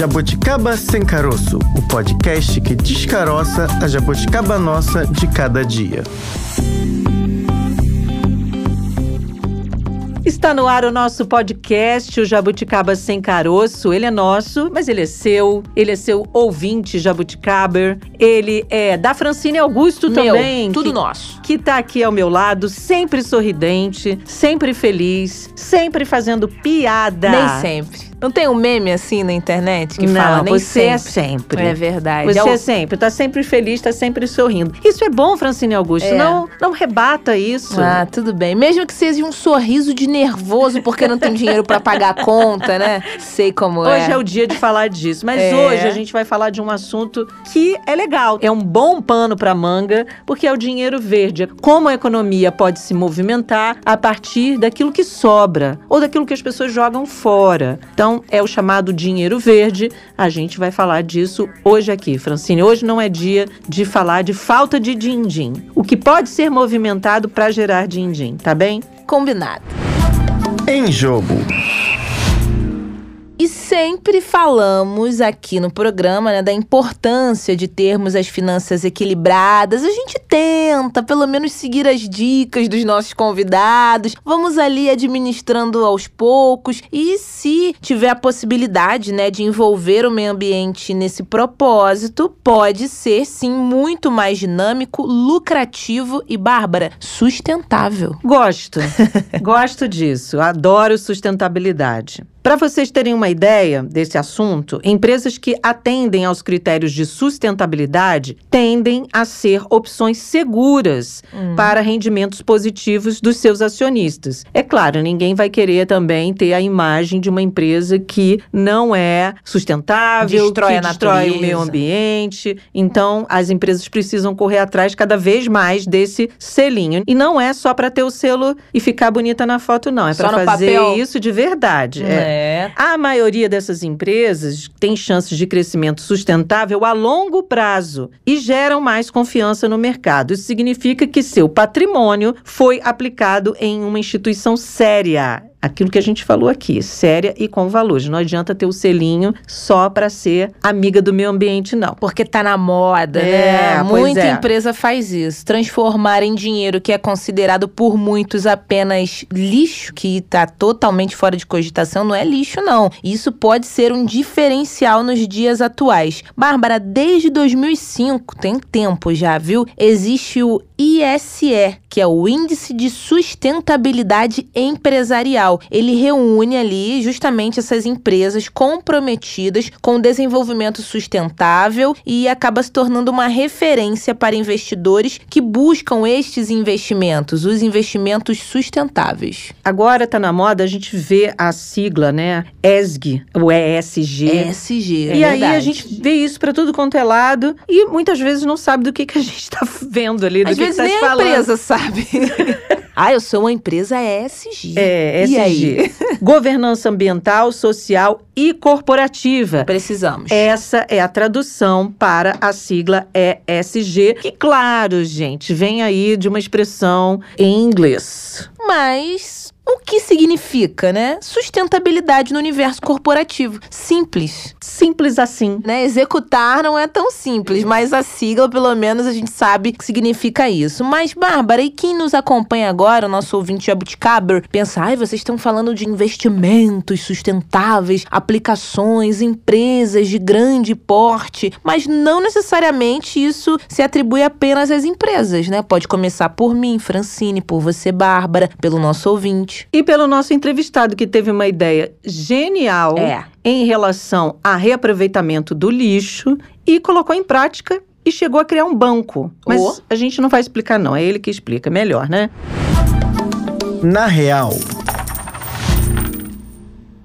Jabuticaba Sem Caroço, o podcast que descaroça a jabuticaba nossa de cada dia. Está no ar o nosso podcast, o Jabuticaba Sem Caroço. Ele é nosso, mas ele é seu. Ele é seu ouvinte, Jabuticaber. Ele é da Francine Augusto Meu, também. tudo que, nosso. Que tá aqui ao meu lado, sempre sorridente, sempre feliz, sempre fazendo piada. Nem sempre. Não tem um meme assim na internet que Não, fala nem você é sempre. sempre. É verdade. Você É o- é sempre, tá sempre feliz, tá sempre sorrindo. Isso é bom, Francine Augusto. É. Não, não rebata isso. Ah, tudo bem. Mesmo que seja um sorriso de nervoso porque não tem dinheiro pra pagar a conta, né? Sei como é. Hoje é o dia de falar disso, mas É. hoje a gente vai falar de um assunto que é legal. É um bom pano para manga, porque é o dinheiro verde. Como a economia pode se movimentar a partir daquilo que sobra ou daquilo que as pessoas jogam fora. Então, é o chamado dinheiro verde. A gente vai falar disso hoje aqui, Francine. Hoje não é dia de falar de falta de din-din. O que pode ser movimentado para gerar din-din, tá bem? Combinado. Em jogo. E sempre falamos aqui no programa né, da importância de termos as finanças equilibradas. A gente tenta, pelo menos, seguir as dicas dos nossos convidados. Vamos ali administrando aos poucos. E se tiver a possibilidade né, de envolver o meio ambiente nesse propósito, pode ser sim muito mais dinâmico, lucrativo e, Bárbara, sustentável. Gosto. Gosto disso. Adoro sustentabilidade. Para vocês terem uma ideia desse assunto, empresas que atendem aos critérios de sustentabilidade tendem a ser opções seguras para rendimentos positivos dos seus acionistas. É claro, ninguém vai querer também ter a imagem de uma empresa que não é sustentável, Destrói que a destrói o meio ambiente. Então, as empresas precisam correr atrás cada vez mais desse selinho. E não é só para ter o selo e ficar bonita na foto, não. É para fazer papel. isso de verdade. É. A maioria dessas empresas tem chances de crescimento sustentável a longo prazo e geram mais confiança no mercado. Isso significa que seu patrimônio foi aplicado em uma instituição séria. Aquilo que a gente falou aqui, séria e com valores. Não adianta ter o selinho só para ser amiga do meio ambiente, não. Porque tá na moda, É, né? Muita é. empresa faz isso. Transformar em dinheiro que é considerado por muitos apenas lixo, que tá totalmente fora de cogitação, não é lixo, não. Isso pode ser um diferencial nos dias atuais. Bárbara, desde 2005, tem tempo já, viu? Existe o ISE, que é o Índice de Sustentabilidade Empresarial. Ele reúne ali justamente essas empresas comprometidas com o desenvolvimento sustentável e acaba se tornando uma referência para investidores que buscam estes investimentos, os investimentos sustentáveis. Agora tá na moda a gente vê a sigla, né? ESG, o ESG. ESG, é E aí a verdade. gente vê isso pra tudo quanto é lado e muitas vezes não sabe do que, que a gente tá vendo ali, do Às que, vezes que tá nem se a falando. empresa sabe. ah, eu sou uma empresa ESG. É, E ESG. Aí? Governança ambiental, social e corporativa. Precisamos. Essa é a tradução para a sigla ESG, que, claro, gente, vem aí de uma expressão em inglês. Mas o que significa, né? Sustentabilidade no universo corporativo. Simples. Simples assim. Né? Executar não é tão simples, mas a sigla, pelo menos, a gente sabe que significa isso. Mas, Bárbara, e quem nos acompanha agora, o nosso ouvinte Jabuticaber, pensa, ai, vocês estão falando de investimentos sustentáveis, aplicações, empresas de grande porte, mas não necessariamente isso se atribui apenas às empresas, né? Pode começar por mim, Francine, por você, Bárbara, pelo nosso ouvinte. E pelo nosso entrevistado, que teve uma ideia genial É. em relação a reaproveitamento do lixo e colocou em prática e chegou a criar um banco. Mas Oh. a gente não vai explicar, não. É ele que explica melhor, né? Na real.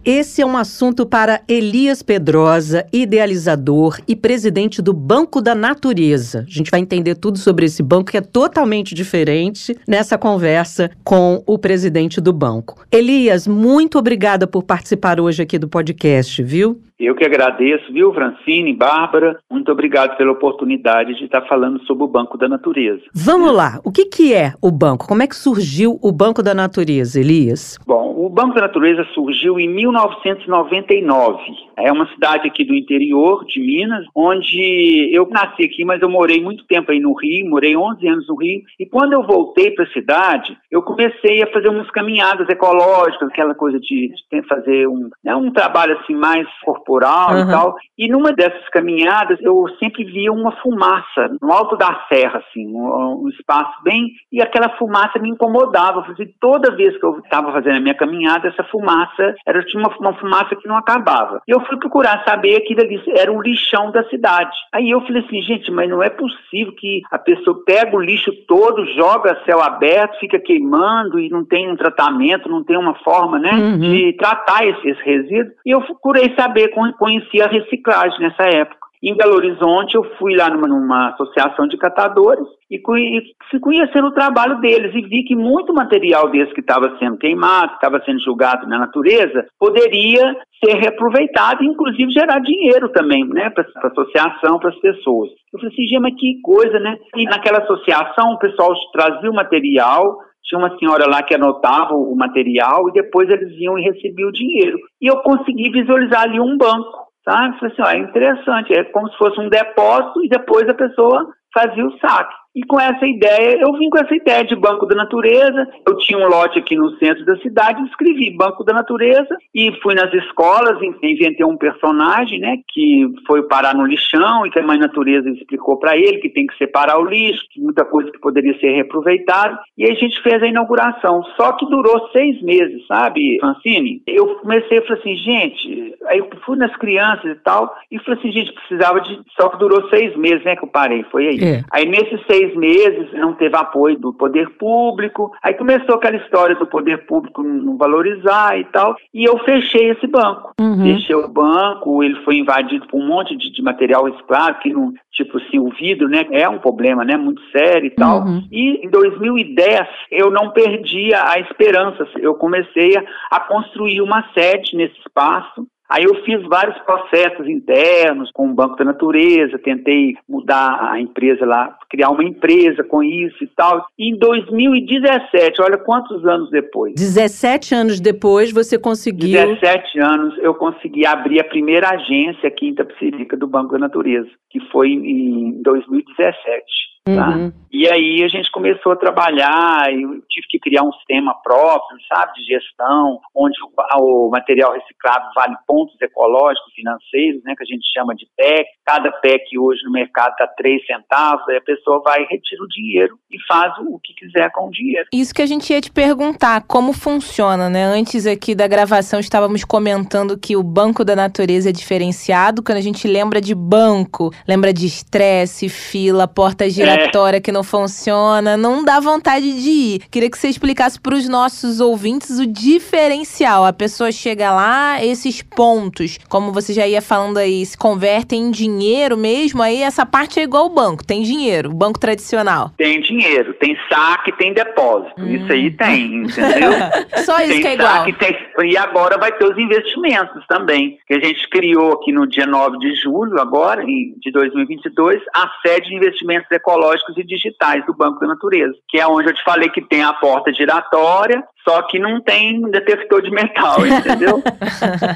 Esse é um assunto para Elias Pedrosa, idealizador e presidente do Banco da Natureza. A gente vai entender tudo sobre esse banco que é totalmente diferente nessa conversa com o presidente do banco. Elias, muito obrigada por participar hoje aqui do podcast, viu? Eu que agradeço, viu, Francine, Bárbara? Muito obrigado pela oportunidade de estar falando sobre o Banco da Natureza. Vamos lá, o que, que é o banco? Como é que surgiu o Banco da Natureza, Elias? Bom, o Banco da Natureza surgiu em 1999. é uma cidade aqui do interior de Minas, onde eu nasci aqui, mas eu morei muito tempo aí no Rio, morei 11 anos no Rio, e quando eu voltei para a cidade, eu comecei a fazer umas caminhadas ecológicas, aquela coisa de, de fazer um, né, um trabalho assim mais corporal uhum. e tal, e numa dessas caminhadas eu sempre via uma fumaça no alto da serra, assim, um, um espaço bem, e aquela fumaça me incomodava, assim, toda vez que eu estava fazendo a minha caminhada, essa fumaça, era tinha uma, uma fumaça que não acabava. E eu fui procurar saber aquilo ali era o lixão da cidade. Aí eu falei assim, gente, mas não é possível que a pessoa pega o lixo todo, joga céu aberto, fica queimando e não tem um tratamento, não tem uma forma, né, uhum. de tratar esse, esse resíduo. E eu procurei saber, conheci a reciclagem nessa época. Em Belo Horizonte, eu fui lá numa, numa associação de catadores e, e conhecendo o trabalho deles e vi que muito material desse que estava sendo queimado, que estava sendo julgado na natureza, poderia ser reaproveitado e, inclusive, gerar dinheiro também, né, para a associação, para as pessoas. Eu falei assim, mas que coisa, né? E naquela associação, o pessoal trazia o material, tinha uma senhora lá que anotava o material e depois eles iam e recebiam o dinheiro. E eu consegui visualizar ali um banco sabe? Falei assim, ó, é interessante, é como se fosse um depósito e depois a pessoa fazia o saque. E com essa ideia, eu vim com essa ideia de Banco da Natureza. Eu tinha um lote aqui no centro da cidade, escrevi Banco da Natureza e fui nas escolas, inventei um personagem, né, que foi parar no lixão e que a Mãe Natureza explicou para ele que tem que separar o lixo, que muita coisa que poderia ser reaproveitada. E aí a gente fez a inauguração. Só que durou seis meses, sabe, Francine? Eu comecei a falar assim, gente, aí eu fui nas crianças e tal, e falei assim, gente, precisava de. Só que durou seis meses, né, que eu parei, foi aí. É. Aí nesses seis seis meses não teve apoio do poder público. Aí começou aquela história do poder público não valorizar e tal. E eu fechei esse banco. Uhum. Fechei o banco, ele foi invadido por um monte de, de material reciclado, que não, tipo assim, o vidro, né, é um problema, né, muito sério e tal. Uhum. E em 2010 eu não perdi a, esperança. Eu comecei a, a construir uma sede nesse espaço Aí eu fiz vários processos internos com o Banco da Natureza, tentei mudar a empresa lá, criar uma empresa com isso e tal. Em 2017, olha quantos anos depois. 17 anos depois você conseguiu. 17 anos eu consegui abrir a primeira agência aqui em Itapecerica do Banco da Natureza, que foi em 2017. Tá? Uhum. E aí a gente começou a trabalhar, eu tive que criar um sistema próprio, sabe, de gestão, onde o, o material reciclado vale pontos ecológicos, financeiros, né, que a gente chama de PEC. Cada PEC hoje no mercado está 3 centavos, aí a pessoa vai e retira o dinheiro e faz o que quiser com o dinheiro. Isso que a gente ia te perguntar, como funciona, né? Antes aqui da gravação estávamos comentando que o Banco da Natureza é diferenciado, quando a gente lembra de banco, lembra de estresse, fila, porta giratória, é. Que não funciona, não dá vontade de ir. Queria que você explicasse para os nossos ouvintes o diferencial. A pessoa chega lá, esses pontos, como você já ia falando aí, se convertem em dinheiro mesmo, aí essa parte é igual ao banco, tem dinheiro, o banco tradicional. Tem dinheiro, tem saque, tem depósito. Hum. Isso aí tem, entendeu? Só isso tem que é igual. tem, e agora vai ter os investimentos também, que a gente criou aqui no dia 9 de julho, agora, de 2022, a sede de investimentos ecológicos tecnológicos e digitais do Banco da Natureza, que é onde eu te falei que tem a porta giratória, só que não tem detector de metal, entendeu?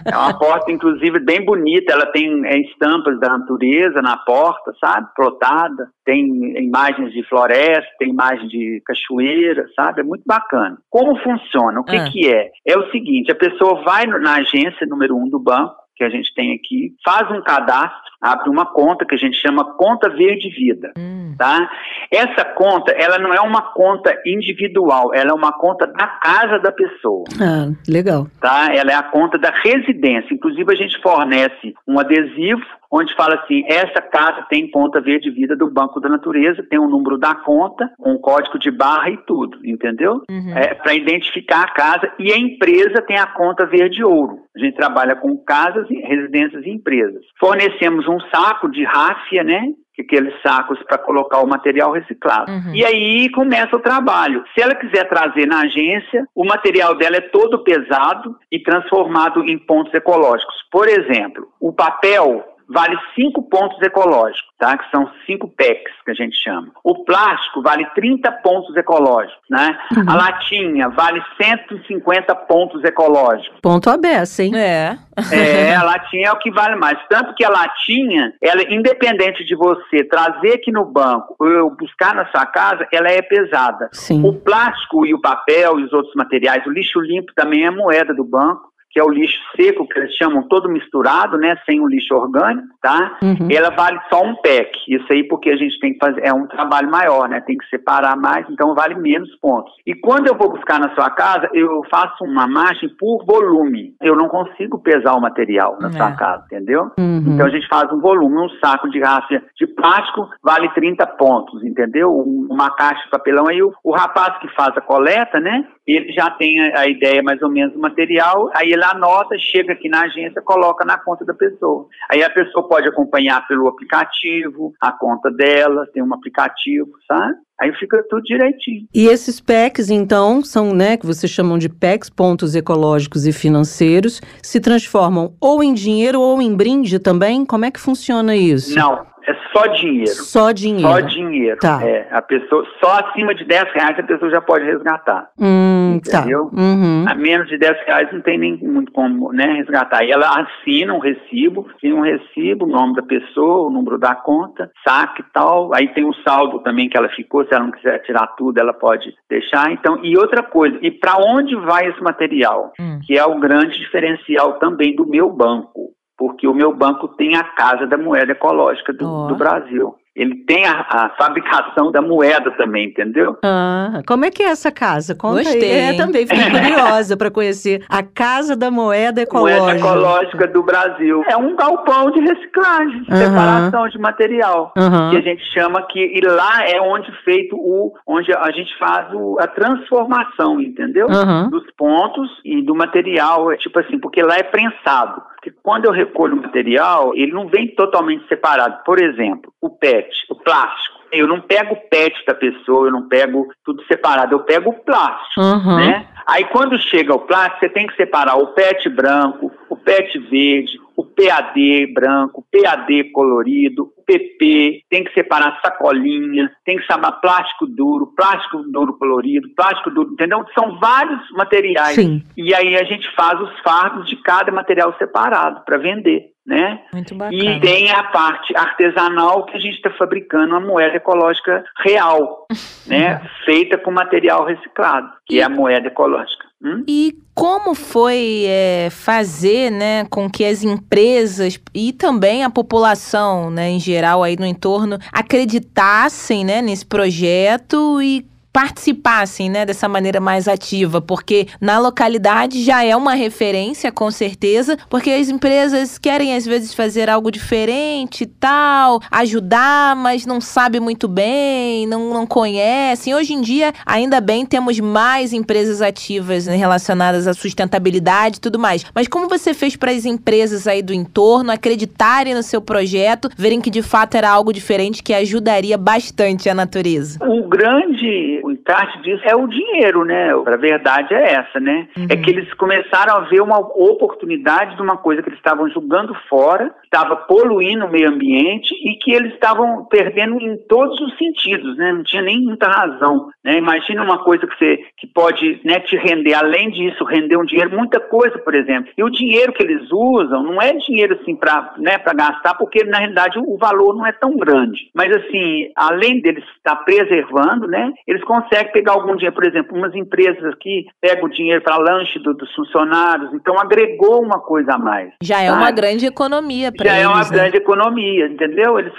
é uma porta, inclusive, bem bonita, ela tem é, estampas da natureza na porta, sabe? Plotada, tem imagens de floresta, tem imagens de cachoeira, sabe? É muito bacana. Como funciona? O que, ah. que é? É o seguinte, a pessoa vai na agência número um do banco, que a gente tem aqui, faz um cadastro, abre uma conta que a gente chama conta verde vida, hum. tá? Essa conta, ela não é uma conta individual, ela é uma conta da casa da pessoa. Ah, legal. Tá? Ela é a conta da residência. Inclusive a gente fornece um adesivo onde fala assim: essa casa tem conta verde vida do Banco da Natureza, tem o um número da conta, com um código de barra e tudo, entendeu? Uhum. É, para identificar a casa. E a empresa tem a conta verde ouro. A gente trabalha com casas, residências e empresas. Fornecemos um saco de ráfia, né? aqueles sacos para colocar o material reciclado. Uhum. E aí começa o trabalho. Se ela quiser trazer na agência, o material dela é todo pesado e transformado em pontos ecológicos. Por exemplo, o papel vale 5 pontos ecológicos, tá? Que são 5 PECs que a gente chama. O plástico vale 30 pontos ecológicos, né? Uhum. A latinha vale 150 pontos ecológicos. Ponto aberto, hein? É. É, a latinha é o que vale mais. Tanto que a latinha, ela, independente de você trazer aqui no banco ou buscar na sua casa, ela é pesada. Sim. O plástico e o papel e os outros materiais, o lixo limpo também é moeda do banco que é o lixo seco, que eles chamam todo misturado, né, sem o lixo orgânico, tá? Uhum. Ela vale só um PEC. Isso aí porque a gente tem que fazer, é um trabalho maior, né? Tem que separar mais, então vale menos pontos. E quando eu vou buscar na sua casa, eu faço uma margem por volume. Eu não consigo pesar o material na é. sua casa, entendeu? Uhum. Então a gente faz um volume, um saco de garrafa de plástico vale 30 pontos, entendeu? Uma caixa de papelão aí o, o rapaz que faz a coleta, né? Ele já tem a, a ideia mais ou menos do material, aí ele anota, chega aqui na agência, coloca na conta da pessoa. Aí a pessoa pode acompanhar pelo aplicativo, a conta dela, tem um aplicativo, sabe? Aí fica tudo direitinho. E esses PECs, então, são, né, que vocês chamam de PECs, pontos ecológicos e financeiros, se transformam ou em dinheiro ou em brinde também? Como é que funciona isso? Não, é só dinheiro. Só dinheiro. Só dinheiro. Tá. É, a pessoa, só acima de 10 reais a pessoa já pode resgatar. Hum, tá. entendeu? Tá. Uhum. A menos de 10 reais não tem nem muito como né, resgatar. E ela assina um recibo, tem um recibo, o nome da pessoa, o número da conta, saque e tal. Aí tem o saldo também que ela ficou, se ela não quiser tirar tudo, ela pode deixar. Então, e outra coisa, e para onde vai esse material? Hum. Que é o grande diferencial também do meu banco porque o meu banco tem a Casa da Moeda Ecológica do, oh. do Brasil ele tem a, a, fabricação da moeda também, entendeu? Ah, como é que é essa casa? Conta Gostei. Aí. É, também fiquei curiosa para conhecer a Casa da Moeda Ecológica. Moeda Ecológica do Brasil. É um galpão de reciclagem, de separação de material, que a gente chama que e lá é onde feito o onde a gente faz o, a transformação, entendeu? Dos pontos e do material, é tipo assim, porque lá é prensado. Porque quando eu recolho o material, ele não vem totalmente separado. Por exemplo, o PET, o plástico. Eu não pego o PET da pessoa, eu não pego tudo separado, eu pego o plástico, uhum. né? Aí quando chega o plástico, você tem que separar o PET branco, o PET verde, o PAD branco, PAD colorido, o PP, tem que separar sacolinha, tem que separar plástico duro, plástico duro colorido, plástico duro, entendeu? São vários materiais. Sim. E aí a gente faz os fardos de cada material separado para vender né? Muito bacana. E tem a parte artesanal que a gente está fabricando uma moeda ecológica real, né? Feita com material reciclado, que e, é a moeda ecológica. Hum? E como foi é, fazer, né, com que as empresas e também a população, né, em geral aí no entorno acreditassem, né, nesse projeto e participassem, né, dessa maneira mais ativa, porque na localidade já é uma referência, com certeza, porque as empresas querem às vezes fazer algo diferente tal, ajudar, mas não sabe muito bem, não, não conhecem. Hoje em dia, ainda bem, temos mais empresas ativas né, relacionadas à sustentabilidade e tudo mais. Mas como você fez para as empresas aí do entorno acreditarem no seu projeto, verem que de fato era algo diferente que ajudaria bastante a natureza? O grande o encaixe disso é o dinheiro, né? A verdade é essa, né? Uhum. É que eles começaram a ver uma oportunidade de uma coisa que eles estavam jogando fora, estava poluindo o meio ambiente e que eles estavam perdendo em todos os sentidos, né? Não tinha nem muita razão, né? Imagina uma coisa que você que pode, né, te render além disso, render um dinheiro, muita coisa, por exemplo. E o dinheiro que eles usam não é dinheiro assim para, né, para gastar, porque na realidade o valor não é tão grande. Mas assim, além deles estar preservando, né, eles consegue pegar algum dinheiro, por exemplo, umas empresas aqui pegam o dinheiro para lanche do, dos funcionários, então agregou uma coisa a mais. Já sabe? é uma grande economia para eles. Já é uma né? grande economia, entendeu? Eles,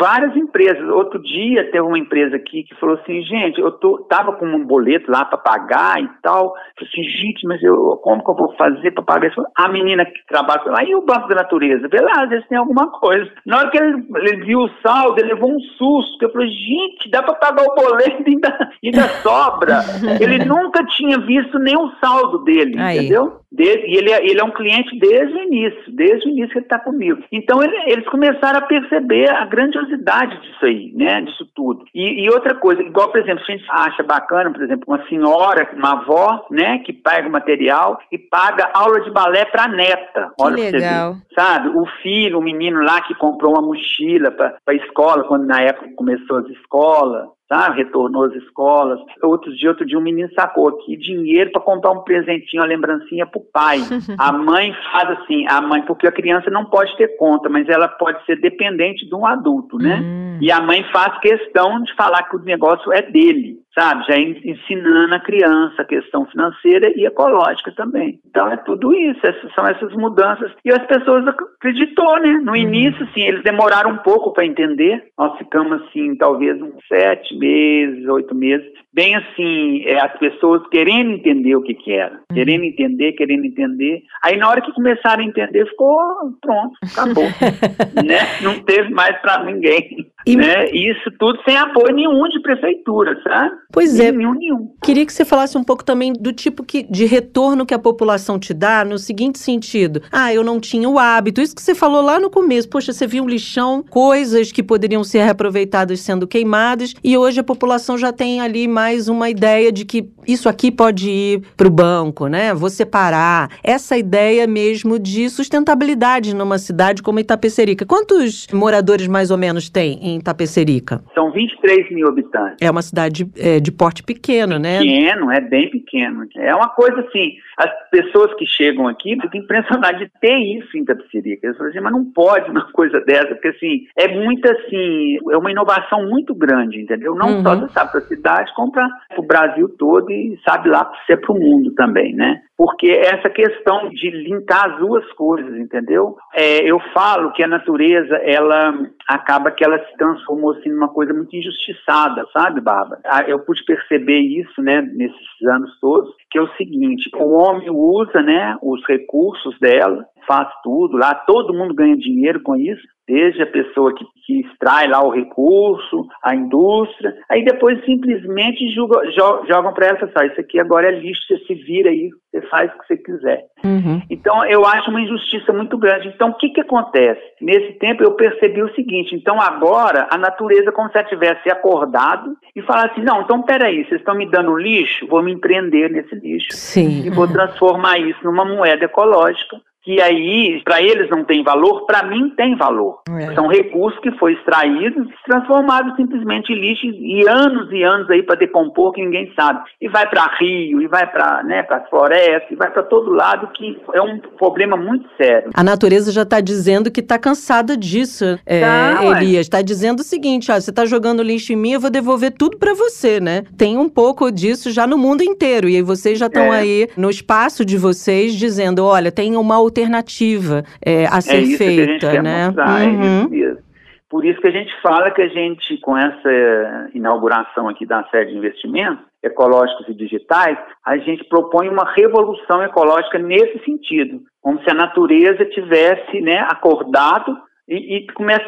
várias empresas. Outro dia teve uma empresa aqui que falou assim, gente, eu tô, tava com um boleto lá para pagar e tal. Falei assim, gente, mas eu, como que eu vou fazer para pagar isso? A menina que trabalha lá, e o Banco da Natureza? Beleza, eles têm alguma coisa. Na hora que ele, ele viu o saldo, ele levou um susto, eu falei, gente, dá para pagar o boleto ainda ainda sobra. Ele nunca tinha visto nenhum saldo dele, Aí. entendeu? Desde, e ele, é, ele é um cliente desde o início, desde o início que ele está comigo. Então ele, eles começaram a perceber a grandiosidade disso aí, né? Disso tudo. E, e, outra coisa, igual, por exemplo, a gente acha bacana, por exemplo, uma senhora, uma avó, né, que pega o material e paga aula de balé para a neta. Olha que legal. Sabe? O filho, o menino lá que comprou uma mochila para a escola, quando na época começou as escolas retornou às escolas. Outro dia, outro dia, um menino sacou aqui dinheiro para comprar um presentinho, uma lembrancinha para o pai. a mãe faz assim, a mãe, porque a criança não pode ter conta, mas ela pode ser dependente de um adulto, né? Hum. E a mãe faz questão de falar que o negócio é dele sabe? Já ensinando a criança a questão financeira e ecológica também. Então é tudo isso, essas, são essas mudanças. E as pessoas acreditou, né? No uhum. início, sim, eles demoraram um pouco para entender. Nós ficamos assim, talvez uns sete meses, oito meses, bem assim, é, as pessoas querendo entender o que que era, uhum. querendo entender, querendo entender. Aí na hora que começaram a entender, ficou pronto, acabou, né? Não teve mais para ninguém. E... Né? Isso tudo sem apoio nenhum de prefeitura, sabe? Pois é. Nenhum, nenhum. Queria que você falasse um pouco também do tipo que, de retorno que a população te dá, no seguinte sentido. Ah, eu não tinha o hábito. Isso que você falou lá no começo. Poxa, você viu um lixão, coisas que poderiam ser reaproveitadas sendo queimadas, e hoje a população já tem ali mais uma ideia de que isso aqui pode ir para o banco, né? Vou separar. Essa ideia mesmo de sustentabilidade numa cidade como Itapecerica. Quantos moradores mais ou menos tem em Itapecerica? São 23 mil habitantes. É uma cidade é, de porte pequeno, né? Pequeno, é bem pequeno. É uma coisa assim, as pessoas que chegam aqui ficam impressionadas de ter isso em Itapecerica. Eles falam assim, mas não pode uma coisa dessa, porque assim, é muito assim, é uma inovação muito grande, entendeu? Não uhum. só para a cidade, como para o Brasil todo e sabe lá ser para o mundo também, né? Porque essa questão de linkar as duas coisas, entendeu? É, eu falo que a natureza, ela acaba que ela se transformou assim numa coisa muito injustiçada, sabe, Bárbara? Ah, eu pude perceber isso, né, nesses anos todos, que é o seguinte, o homem usa, né, os recursos dela, faz tudo lá, todo mundo ganha dinheiro com isso, desde a pessoa que, que extrai lá o recurso, a indústria, aí depois simplesmente julga, jo, jogam para ela e falam, isso aqui agora é lixo, você se vira aí, você faz o que você quiser. Uhum. Então eu acho uma injustiça muito grande. Então o que que acontece? Nesse tempo eu percebi o seguinte, então agora a natureza como se ela tivesse acordado e falar assim, não, então peraí, vocês estão me dando lixo, vou me empreender nesse lixo Sim. e vou transformar isso numa moeda ecológica que aí para eles não tem valor, para mim tem valor. É. São recursos que foi extraídos e transformados simplesmente em lixo e anos e anos aí para decompor que ninguém sabe. E vai para rio, e vai para né, as florestas, e vai para todo lado que é um problema muito sério. A natureza já está dizendo que está cansada disso, é, tá, Elias. Está dizendo o seguinte, ó, você está jogando lixo em mim, eu vou devolver tudo para você, né? Tem um pouco disso já no mundo inteiro e aí vocês já estão é. aí no espaço de vocês dizendo, olha, tem uma alternativa é, a é ser é feita, né? Mostrar, uhum. É isso mesmo. Por isso que a gente fala que a gente, com essa inauguração aqui da série de investimentos ecológicos e digitais, a gente propõe uma revolução ecológica nesse sentido, como se a natureza tivesse né, acordado e, e comece,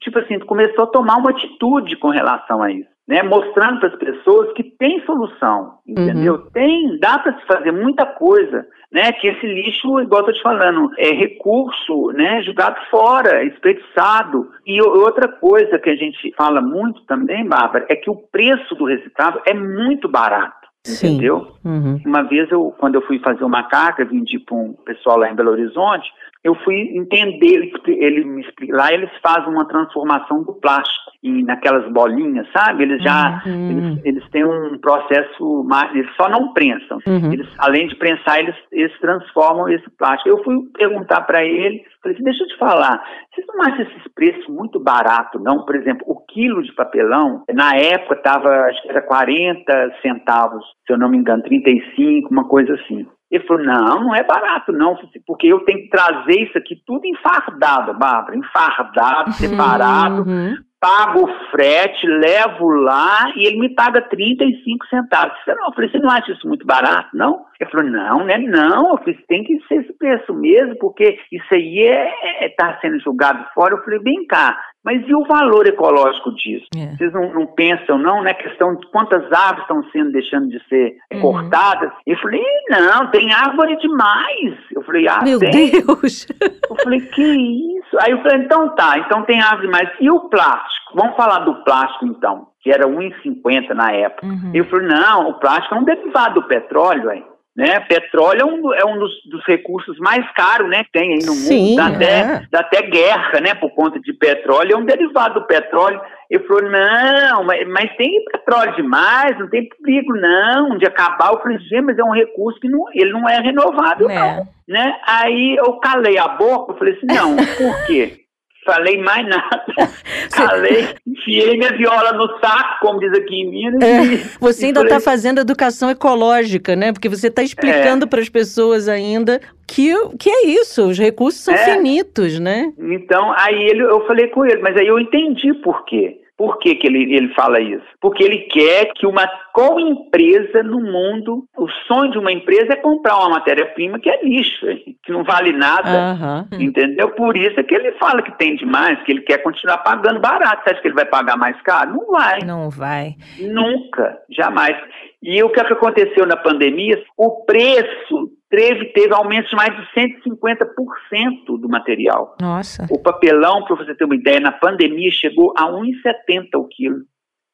tipo assim, começou a tomar uma atitude com relação a isso né, mostrando para as pessoas que tem solução, entendeu? Uhum. Tem, dá para se fazer muita coisa, né? Que esse lixo, igual eu tô te falando, é recurso, né, jogado fora, desperdiçado. E outra coisa que a gente fala muito também, Bárbara, é que o preço do reciclável é muito barato. Sim. Entendeu? Uhum. Uma vez, eu, quando eu fui fazer uma carga, vendi para um pessoal lá em Belo Horizonte, eu fui entender, ele me explica, lá eles fazem uma transformação do plástico e naquelas bolinhas, sabe? Eles já uhum. eles, eles, têm um processo, eles só não prensam. Uhum. Eles, além de prensar, eles, eles transformam esse plástico. Eu fui perguntar para ele, falei assim, deixa eu te falar, vocês não acham esses preços muito barato, não? Por exemplo, o quilo de papelão, na época estava, acho que era 40 centavos, se eu não me engano, 35, uma coisa assim. Ele falou, não, não é barato não, porque eu tenho que trazer isso aqui tudo enfardado, Bárbara, enfardado, separado, uhum pago o frete, levo lá e ele me paga 35 centavos. Eu falei, você não acha isso muito barato, não? Ele falou, não, né? Não, eu falei, tem que ser esse preço mesmo, porque isso aí está é, é, tá sendo julgado fora. Eu falei, vem cá, mas e o valor ecológico disso? É. Vocês não, não, pensam, não, né? Questão de quantas árvores estão sendo deixando de ser uhum. cortadas. Eu falei, não, tem árvore demais. Eu falei, ah, Meu tem. Deus! Eu falei, que isso? Aí eu falei, então tá, então tem árvore demais. E o plástico? Vamos falar do plástico então, que era 1,50 na época. Uhum. Eu falei, não, o plástico é um derivado do petróleo, hein? Né? Petróleo é um, é um dos, dos, recursos mais caros né, que tem aí no Sim, mundo. Dá, é. até, dá até guerra né, por conta de petróleo. É um derivado do petróleo. Ele falou, não, mas, mas tem petróleo demais, não tem perigo não de acabar. Eu falei, gente, mas é um recurso que não, ele não é renovável é. não. Né? Aí eu calei a boca, eu falei assim, não, por quê? Falei mais nada. Calei, enfiei minha viola no saco, como diz aqui em Minas. É, você ainda está fazendo educação ecológica, né? Porque você está explicando é. para as pessoas ainda que, que é isso, os recursos são é. finitos, né? Então, aí ele, eu falei com ele, mas aí eu entendi por quê. Por que, que ele, ele fala isso? Porque ele quer que uma qual empresa no mundo, o sonho de uma empresa é comprar uma matéria-prima que é lixo, que não vale nada, uhum. entendeu? Por isso é que ele fala que tem demais, que ele quer continuar pagando barato. Você acha que ele vai pagar mais caro? Não vai. Não vai. Nunca, jamais. E o que aconteceu na pandemia, o preço teve, teve aumento de mais de 150% do material. Nossa. O papelão, para você ter uma ideia, na pandemia chegou a 1,70 o quilo.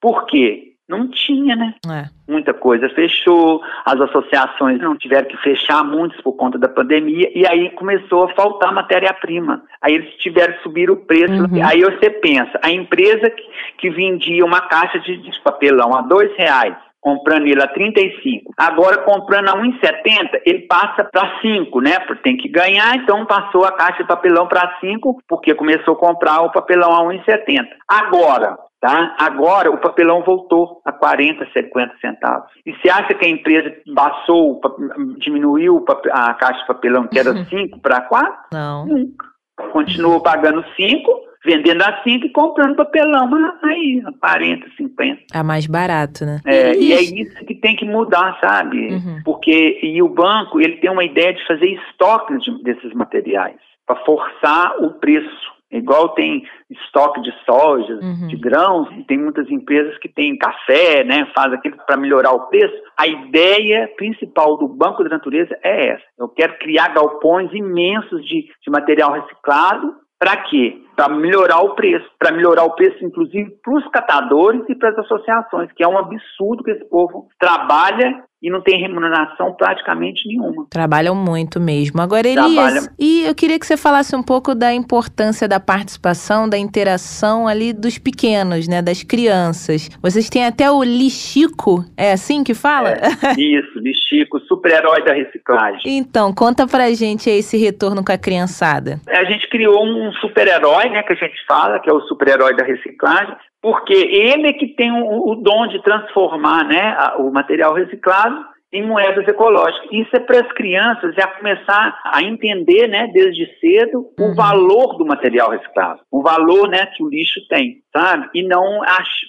Por quê? Não tinha, né? É. Muita coisa fechou, as associações não tiveram que fechar muitos por conta da pandemia, e aí começou a faltar matéria-prima. Aí eles tiveram que subir o preço. Uhum. Aí você pensa, a empresa que, que vendia uma caixa de, de papelão a dois reais, comprando ele a 35. Agora, comprando a 1,70, ele passa para 5, né? Porque tem que ganhar, então passou a caixa de papelão para 5, porque começou a comprar o papelão a 1,70. Agora, Tá? Agora o papelão voltou a 40, 50 centavos. E você acha que a empresa passou, diminuiu a caixa de papelão que era 5 para 4? Não. Nunca. Continuou pagando 5, vendendo a 5 e comprando papelão aí, a 40, 50. É mais barato, né? É, e é isso que tem que mudar, sabe? Uhum. Porque e o banco ele tem uma ideia de fazer estoque de, desses materiais para forçar o preço Igual tem estoque de soja, uhum. de grãos, tem muitas empresas que têm café, né, faz aquilo para melhorar o preço. A ideia principal do Banco da Natureza é essa. Eu quero criar galpões imensos de, de material reciclado. Para quê? Para melhorar o preço. Para melhorar o preço, inclusive, para os catadores e para as associações, que é um absurdo que esse povo trabalha e não tem remuneração praticamente nenhuma. Trabalham muito mesmo. Agora, Elias, Trabalha... e eu queria que você falasse um pouco da importância da participação, da interação ali dos pequenos, né, das crianças. Vocês têm até o Lixico, é assim que fala? É, isso, Lixico, super-herói da reciclagem. Então, conta pra gente esse retorno com a criançada. A gente criou um super-herói, né, que a gente fala, que é o super-herói da reciclagem, porque ele é que tem o, o dom de transformar né, a, o material reciclado em moedas ecológicas. Isso é para as crianças já começar a entender, né, desde cedo, uhum. o valor do material reciclado, o valor, né, que o lixo tem, sabe? E não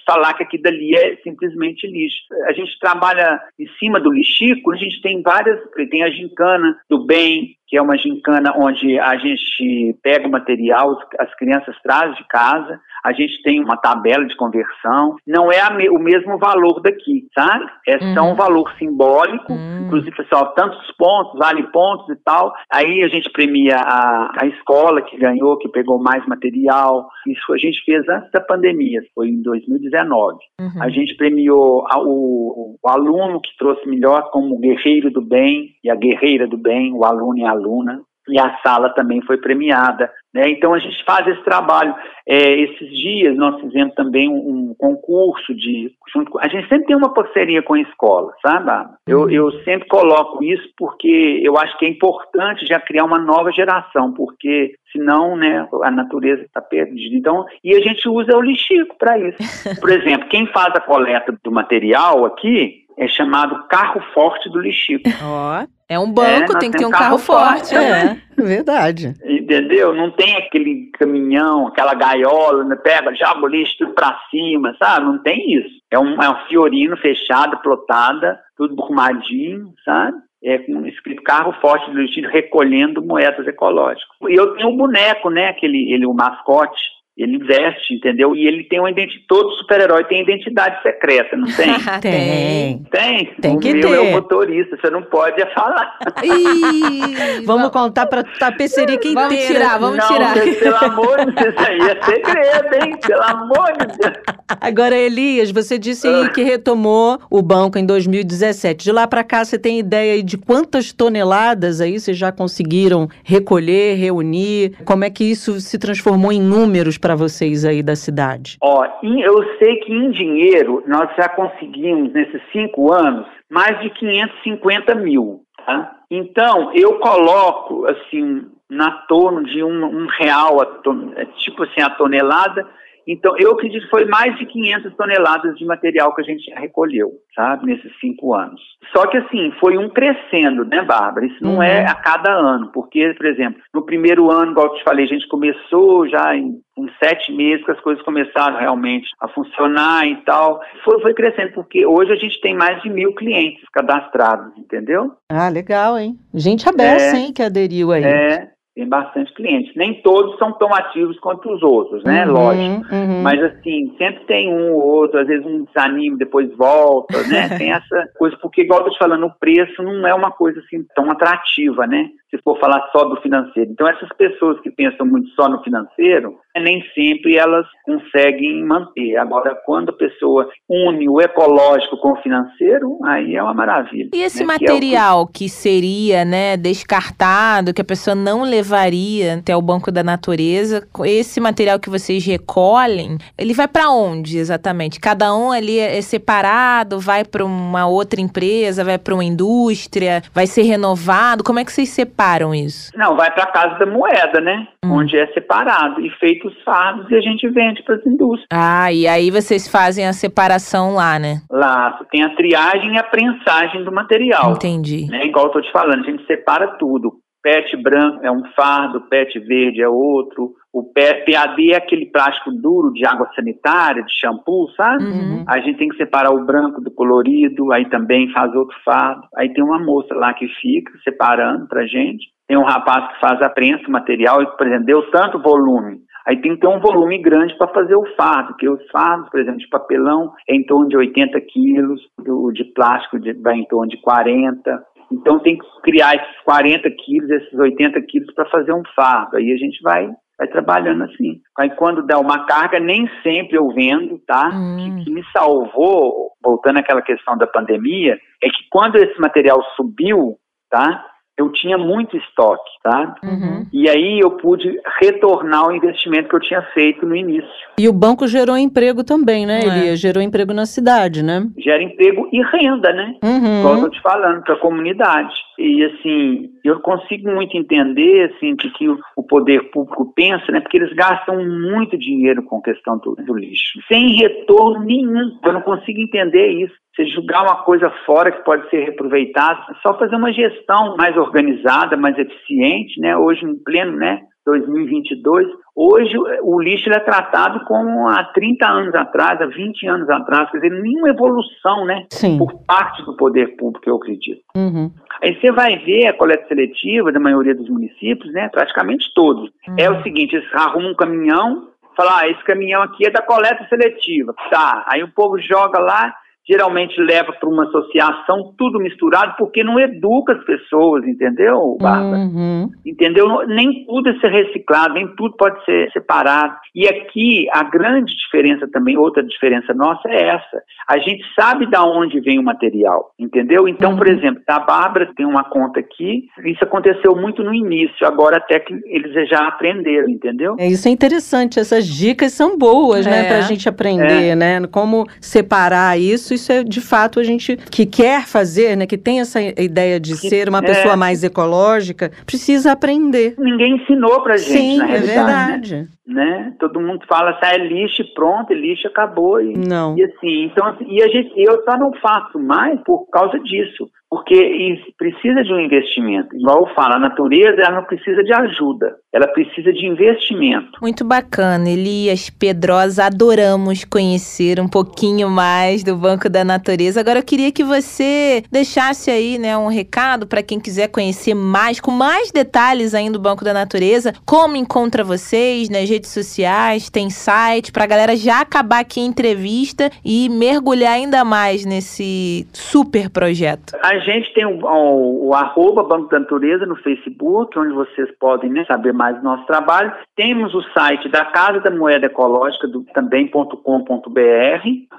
falar que aquilo dali é simplesmente lixo. A gente trabalha em cima do lixico, a gente tem várias, tem a gincana do bem, que é uma gincana onde a gente pega o material, as crianças trazem de casa, a gente tem uma tabela de conversão, não é me, o mesmo valor daqui, sabe? É uhum. só um valor simbólico, uhum. inclusive, pessoal, tantos pontos, vale pontos e tal. Aí a gente premia a, a escola que ganhou, que pegou mais material. Isso a gente fez antes da pandemia, foi em 2019. Uhum. A gente premiou a, o, o aluno que trouxe melhor como guerreiro do bem e a guerreira do bem, o aluno e a aluna e a sala também foi premiada. Né? Então a gente faz esse trabalho. É, esses dias nós fizemos também um, um concurso de. Junto, a gente sempre tem uma parceria com a escola, sabe? Eu, uhum. eu sempre coloco isso porque eu acho que é importante já criar uma nova geração, porque senão né, a natureza está perdida. Então, e a gente usa o lixico para isso. Por exemplo, quem faz a coleta do material aqui é chamado carro forte do Lixico. Ó, é um banco, É, tem que ter um carro, carro forte. forte, né? É, verdade. Entendeu? Não tem aquele caminhão, aquela gaiola, né? pega, joga o lixo tudo pra cima, sabe? Não tem isso. É um, é um fiorino fechado, plotada, tudo burmadinho, sabe? É com escrito carro forte do lixo recolhendo moedas ecológicas. E eu tenho um boneco, né? Aquele, ele, o mascote. Ele veste, entendeu? E ele tem uma identidade. Todo super-herói tem identidade secreta, não tem? Tem. Tem. Tem o que meu é ter. o motorista, você não pode falar. Ih, Vamos contar pra tapecerica inteira. Vamos tirar, vamos não, tirar. Deus, pelo amor de Deus, isso aí é segredo, hein? Pelo amor de Deus. Agora, Elias, você disse aí que retomou o banco em 2017. De lá pra cá, você tem ideia aí de quantas toneladas aí vocês já conseguiram recolher, reunir? Como é que isso se transformou em números para vocês aí da cidade? Ó, eu sei que em dinheiro nós já conseguimos, nesses cinco anos, mais de 550 mil, tá? Então, eu coloco, assim, na torno de um, um real, a é, tipo assim, a tonelada. Então, eu acredito que foi mais de 500 toneladas de material que a gente já recolheu, sabe, nesses cinco anos. Só que, assim, foi um crescendo, né, Bárbara? Isso não Uhum. é a cada ano, porque, por exemplo, no primeiro ano, igual eu te falei, a gente começou já em uns sete meses que as coisas começaram realmente a funcionar e tal. Foi, foi crescendo, porque hoje a gente tem mais de mil clientes cadastrados, entendeu? Ah, legal, hein? Gente aberta, É. hein, que aderiu aí. É, tem bastante clientes. Nem todos são tão ativos quanto os outros, né? Uhum, Lógico. uhum. Mas assim, sempre tem um ou outro, às vezes um desanima, depois volta, né? Tem essa coisa, porque igual eu tô te falando, o preço não é uma coisa assim tão atrativa, né? Se for falar só do financeiro. Então essas pessoas que pensam muito só no financeiro, nem sempre elas conseguem manter. Agora, quando a pessoa une o ecológico com o financeiro, aí é uma maravilha. E esse né? Que é que- material que seria, né, descartado, que a pessoa não levaria até o Banco da Natureza, esse material que vocês recolhem, ele vai para onde exatamente? Cada um ali é é separado, vai para uma outra empresa, vai para uma indústria, vai ser renovado? Como é que vocês separam isso? Não, vai para a casa da moeda, né? Hum. Onde é separado e feito os fardos e a gente vende para as indústrias. Ah, e aí vocês fazem a separação lá, né? Lá tem a triagem e a prensagem do material. Entendi. Né? Igual eu tô te falando, a gente separa tudo. PET branco é um fardo, PET verde é outro. O PAD é aquele plástico duro de água sanitária, de shampoo, sabe? Uhum. A gente tem que separar o branco do colorido, aí também faz outro fardo. Aí tem uma moça lá que fica separando pra gente. Tem um rapaz que faz a prensa, o material, e, por exemplo, deu tanto volume. Aí tem que ter um volume grande para fazer o fardo, porque os fardos, por exemplo, de papelão é em torno de 80 quilos, o de plástico de- vai em torno de 40. Então tem que criar esses 40 quilos, esses 80 quilos para fazer um fardo. Aí a gente vai, vai trabalhando assim. Aí quando dá uma carga, nem sempre eu vendo, tá? Hum. O que me salvou, voltando àquela questão da pandemia, é que quando esse material subiu, tá? Eu tinha muito estoque, tá? Uhum. E aí eu pude retornar o investimento que eu tinha feito no início. E o banco gerou emprego também, né, É. Elias? Gerou emprego na cidade, né? Gera emprego e renda, né? Igual eu Uhum. tô te falando, para a comunidade. E assim, eu consigo muito entender assim, que, que o o poder público pensa, né? Porque eles gastam muito dinheiro com a questão do, do lixo. Sem retorno nenhum. Eu não consigo entender isso. Você jogar uma coisa fora que pode ser reaproveitada, é só fazer uma gestão mais organizada, mais eficiente, né? Hoje, em pleno, né? 2022, hoje o lixo é tratado como há 30 anos atrás, há 20 anos atrás, quer dizer, nenhuma evolução, né? Sim. Por parte do poder público, eu acredito. Uhum. Aí você vai ver a coleta seletiva da maioria dos municípios, né? Praticamente todos. É o seguinte, eles arrumam um caminhão, falam, ah, esse caminhão aqui é da coleta seletiva. Tá, aí o povo joga lá, geralmente leva para uma associação, tudo misturado, porque não educa as pessoas, entendeu, Bárbara? Uhum. Entendeu? Nem tudo é ser reciclado, nem tudo pode ser separado. E aqui a grande diferença também, outra diferença nossa é essa. A gente sabe da onde vem o material, entendeu? Então, por exemplo, a Bárbara tem uma conta aqui, isso aconteceu muito no início, agora até que eles já aprenderam, entendeu? É, isso é interessante, essas dicas são boas, né, É. pra gente aprender, né? Como separar isso isso, isso é de fato a gente que quer fazer, né, que tem essa ideia de ser uma é. pessoa mais ecológica, precisa aprender. Ninguém ensinou pra gente, Sim, na é realidade, né? verdade. né? Todo mundo fala assim, ah, é lixo e pronto, é lixo acabou e, Não. e assim, então assim, e a gente, eu só não faço mais por causa disso, porque precisa de um investimento. Igual eu falo, a natureza ela não precisa de ajuda, ela precisa de investimento. Muito bacana, Elias Pedrosa. Adoramos conhecer um pouquinho mais do Banco da Natureza. Agora eu queria que você deixasse aí, né, um recado para quem quiser conhecer mais, com mais detalhes ainda do Banco da Natureza. Como encontra vocês nas redes sociais? Tem site para a galera já acabar aqui a entrevista e mergulhar ainda mais nesse super projeto. A gente tem o, o, o arroba Banco da Natureza no Facebook, onde vocês podem né, saber mais do nosso trabalho. Temos o site da Casa da Moeda Ecológica, do, também.com.br.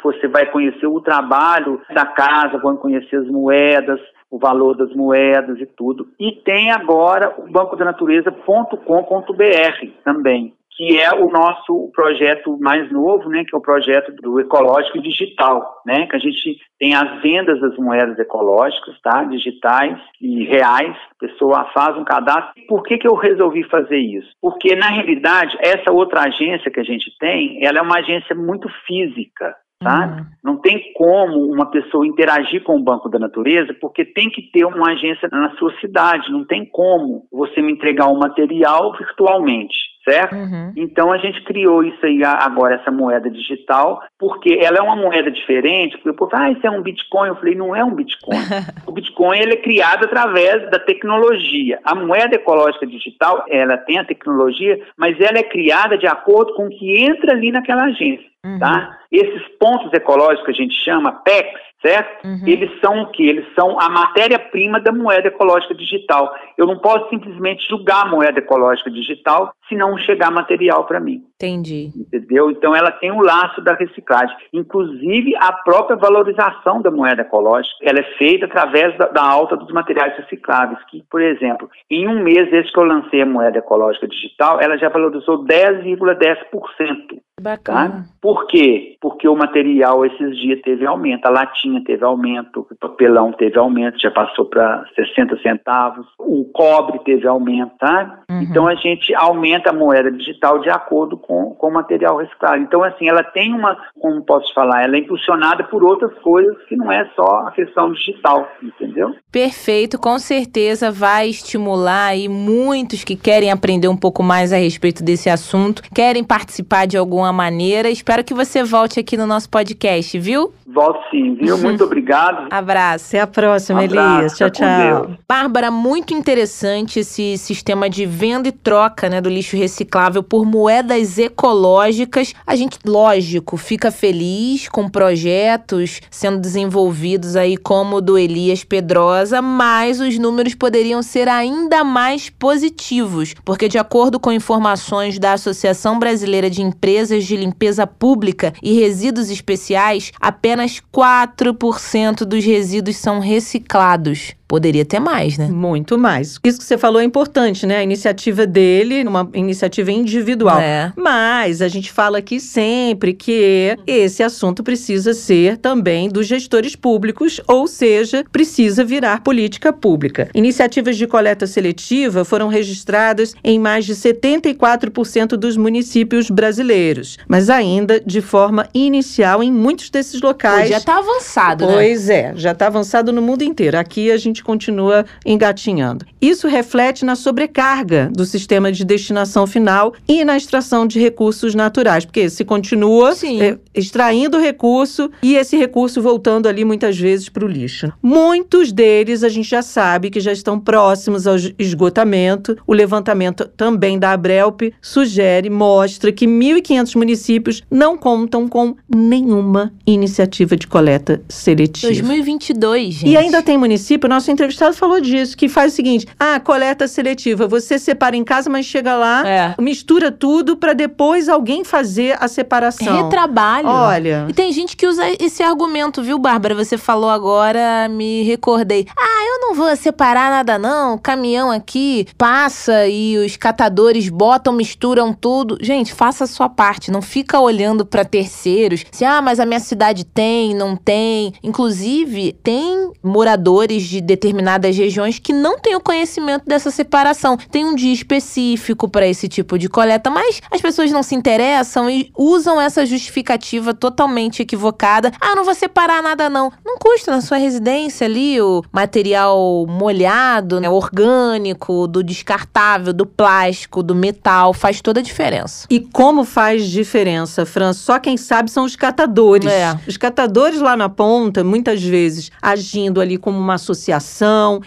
Você vai conhecer o trabalho da casa, vai conhecer as moedas, o valor das moedas e tudo. E tem agora o bancoda-natureza.com.br também que é o nosso projeto mais novo, né, que é o projeto do ecológico digital, né, que a gente tem as vendas das moedas ecológicas, tá, digitais e reais. A pessoa faz um cadastro. Por que que eu resolvi fazer isso? Porque na realidade essa outra agência que a gente tem, ela é uma agência muito física, Sabe? Não tem como uma pessoa interagir com o Banco da Natureza, porque tem que ter uma agência na sua cidade. Não tem como você me entregar um material virtualmente, certo? Uhum. Então a gente criou isso aí agora, essa moeda digital, porque ela é uma moeda diferente. Porque o povo fala, ah, isso é um Bitcoin. Eu falei, não é um Bitcoin. o Bitcoin ele é criado através da tecnologia. A moeda ecológica digital, ela tem a tecnologia, mas ela é criada de acordo com o que entra ali naquela agência. Uhum. Tá? Esses pontos ecológicos que a gente chama PECs, certo? Uhum. Eles são o que? Eles são a matéria-prima da moeda ecológica digital. Eu não posso simplesmente julgar a moeda ecológica digital se não chegar material para mim. Entendi. Entendeu? Então ela tem o laço da reciclagem. Inclusive a própria valorização da moeda ecológica, ela é feita através da, da alta dos materiais recicláveis, que, por exemplo, em um mês desde que eu lancei a moeda ecológica digital, ela já valorizou 10,10%. Bacana. Tá? Por quê? Porque o material esses dias teve aumento, a latinha teve aumento, o papelão teve aumento, já passou para 60 centavos, o cobre teve aumento, tá? Uhum. Então a gente aumenta a moeda digital de acordo com, com o material reciclado. Então, assim, ela tem uma, como posso falar, ela é impulsionada por outras coisas que não é só a questão digital, entendeu? Perfeito, com certeza vai estimular aí muitos que querem aprender um pouco mais a respeito desse assunto, querem participar de alguma maneira. Espero que você volte aqui no nosso podcast, viu? Volto sim, viu? Muito obrigado. Abraço. Até a próxima, Um abraço, Elias. Tchau, tchau. Deus. Bárbara, muito interessante esse sistema de venda e troca né, do lixo reciclável por moedas ecológicas. A gente, lógico, fica feliz com projetos sendo desenvolvidos aí como o do Elias Pedrosa, mas os números poderiam ser ainda mais positivos, porque de acordo com informações da Associação Brasileira de Empresas de Limpeza Pública e Resíduos Especiais, apenas 4% dos resíduos são reciclados. Poderia ter mais, né? Muito mais. Isso que você falou é importante, né? A iniciativa dele, uma iniciativa individual. É. Mas a gente fala aqui sempre que esse assunto precisa ser também dos gestores públicos, ou seja, precisa virar política pública. Iniciativas de coleta seletiva foram registradas em mais de 74% dos municípios brasileiros, mas ainda de forma inicial em muitos desses locais. Podia estar avançado, né? Pois é, já está avançado no mundo inteiro. Aqui a gente continua engatinhando. Isso reflete na sobrecarga do sistema de destinação final e na extração de recursos naturais, porque se continua é, extraindo recurso e esse recurso voltando ali muitas vezes para o lixo. Muitos deles a gente já sabe que já estão próximos ao esgotamento. O levantamento também da Abrelp sugere, mostra que 1.500 municípios não contam com nenhuma iniciativa de coleta seletiva. 2022, gente. E ainda tem município, nosso entrevistado falou disso, que faz o seguinte: ah, coleta seletiva, você separa em casa, mas chega lá, É. mistura tudo para depois alguém fazer a separação. Retrabalho. Olha. E tem gente que usa esse argumento, viu, Bárbara? Você falou agora, me recordei. Ah, eu não vou separar nada, não. O caminhão aqui passa e os catadores botam, misturam tudo. Gente, faça a sua parte. Não fica olhando pra terceiros. Se, ah, mas a minha cidade tem, não tem. Inclusive, tem moradores de determinadas regiões que não têm o conhecimento dessa separação. Tem um dia específico pra esse tipo de coleta, mas as pessoas não se interessam e usam essa justificativa totalmente equivocada. Ah, não vou separar nada não. Não custa na sua residência ali o material molhado, né, orgânico, do descartável, do plástico, do metal, faz toda a diferença. E como faz diferença, Fran? Só quem sabe são os catadores. É. Os catadores lá na ponta, muitas vezes agindo ali como uma associação,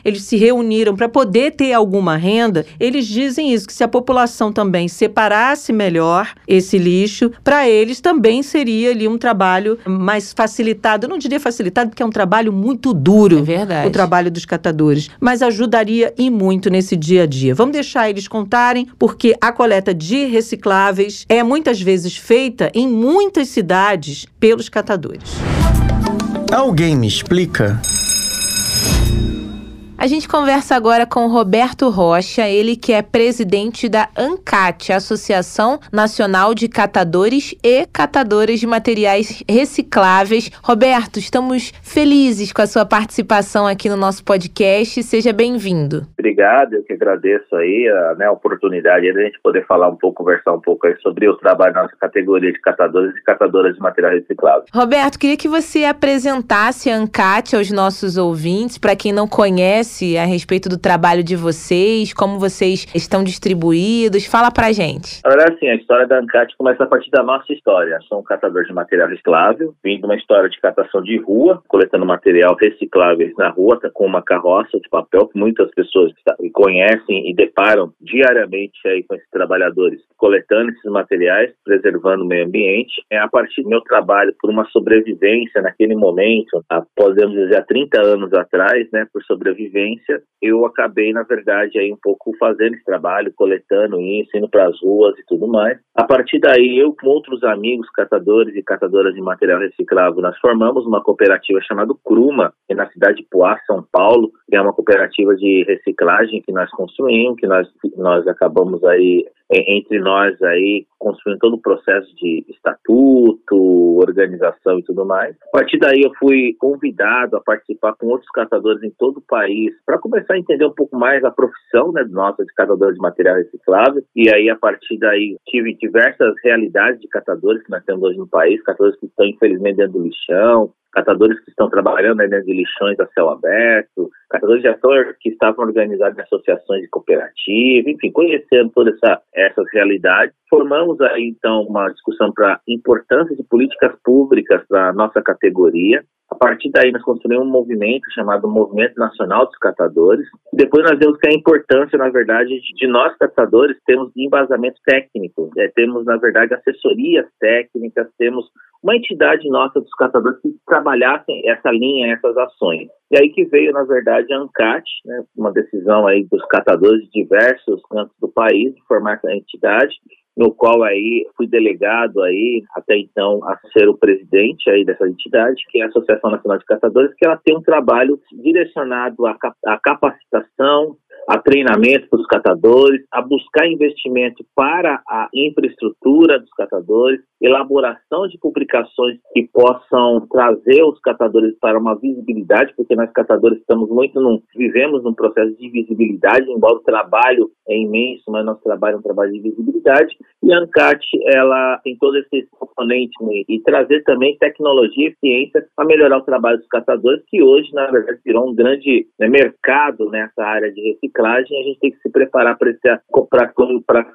eles se reuniram para poder ter alguma renda. Eles dizem isso, que se a população também separasse melhor esse lixo, para eles também seria ali um trabalho mais facilitado. Eu não diria facilitado, porque é um trabalho muito duro É verdade. o trabalho dos catadores, mas ajudaria e muito nesse dia a dia. Vamos deixar eles contarem, porque a coleta de recicláveis é muitas vezes feita em muitas cidades pelos catadores. Alguém me explica? A gente conversa agora com o Roberto Rocha, ele que é presidente da ANCAT, Associação Nacional de Catadores e Catadoras de Materiais Recicláveis. Roberto, estamos felizes com a sua participação aqui no nosso podcast. Seja bem-vindo. Obrigado, eu que agradeço aí a, né, a oportunidade de a gente poder falar um pouco, conversar um pouco aí sobre o trabalho da nossa categoria de catadores e catadoras de material reciclável. Roberto, queria que você apresentasse a ANCAT aos nossos ouvintes, para quem não conhece a respeito do trabalho de vocês, como vocês estão distribuídos. Fala pra gente. Verdade, assim, a história da ANCAT começa a partir da nossa história. Sou um catador de material reciclável, vim de uma história de catação de rua, coletando material recicláveis na rua, tá com uma carroça de papel que muitas pessoas tá- conhecem e deparam diariamente aí com esses trabalhadores, coletando esses materiais, preservando o meio ambiente. É a partir do meu trabalho por uma sobrevivência naquele momento, há, podemos dizer, há 30 anos atrás, né, por sobrevivência, eu acabei, na verdade, aí um pouco fazendo esse trabalho, coletando isso, indo para as ruas e tudo mais. A partir daí, eu com outros amigos catadores e catadoras de material reciclável, nós formamos uma cooperativa chamada Cruma, que é na cidade de Poá, São Paulo, que é uma cooperativa de reciclagem que nós construímos, que nós, nós acabamos aí entre nós aí construindo todo o processo de estatuto, organização e tudo mais. A partir daí eu fui convidado a participar com outros catadores em todo o país para começar a entender um pouco mais a profissão né, nossa de catador de material reciclável. E aí a partir daí tive diversas realidades de catadores que nós temos hoje no país, catadores que estão infelizmente dentro do lixão, catadores que estão trabalhando aí dentro de lixões a céu aberto, catadores de ator que estavam organizados em associações de cooperativa, enfim, conhecendo todas essa, essas realidades. Formamos aí, então, uma discussão para a importância de políticas públicas para a nossa categoria. A partir daí, nós construímos um movimento chamado Movimento Nacional dos Catadores. Depois nós vemos que a importância, na verdade, de, nós catadores termos embasamento técnico, é, temos, na verdade, assessorias técnicas, temos uma entidade nossa dos catadores que trabalhassem essa linha, essas ações. E aí que veio, na verdade, a ANCAT, né, uma decisão aí dos catadores de diversos cantos do país formar essa entidade, no qual aí fui delegado aí até então a ser o presidente aí dessa entidade, que é a Associação Nacional de Catadores, que ela tem um trabalho direcionado à capacitação, a treinamento para os catadores, a buscar investimento para a infraestrutura dos catadores, elaboração de publicações que possam trazer os catadores para uma visibilidade, porque nós catadores estamos muito num, vivemos num processo de visibilidade, embora o trabalho é imenso, mas nosso trabalho é um trabalho de visibilidade, e a ANCAT, ela tem todo esse componente e trazer também tecnologia e ciência para melhorar o trabalho dos catadores, que hoje, na verdade, virou um grande né, mercado nessa área de reciclagem reciclagem, a gente tem que se preparar para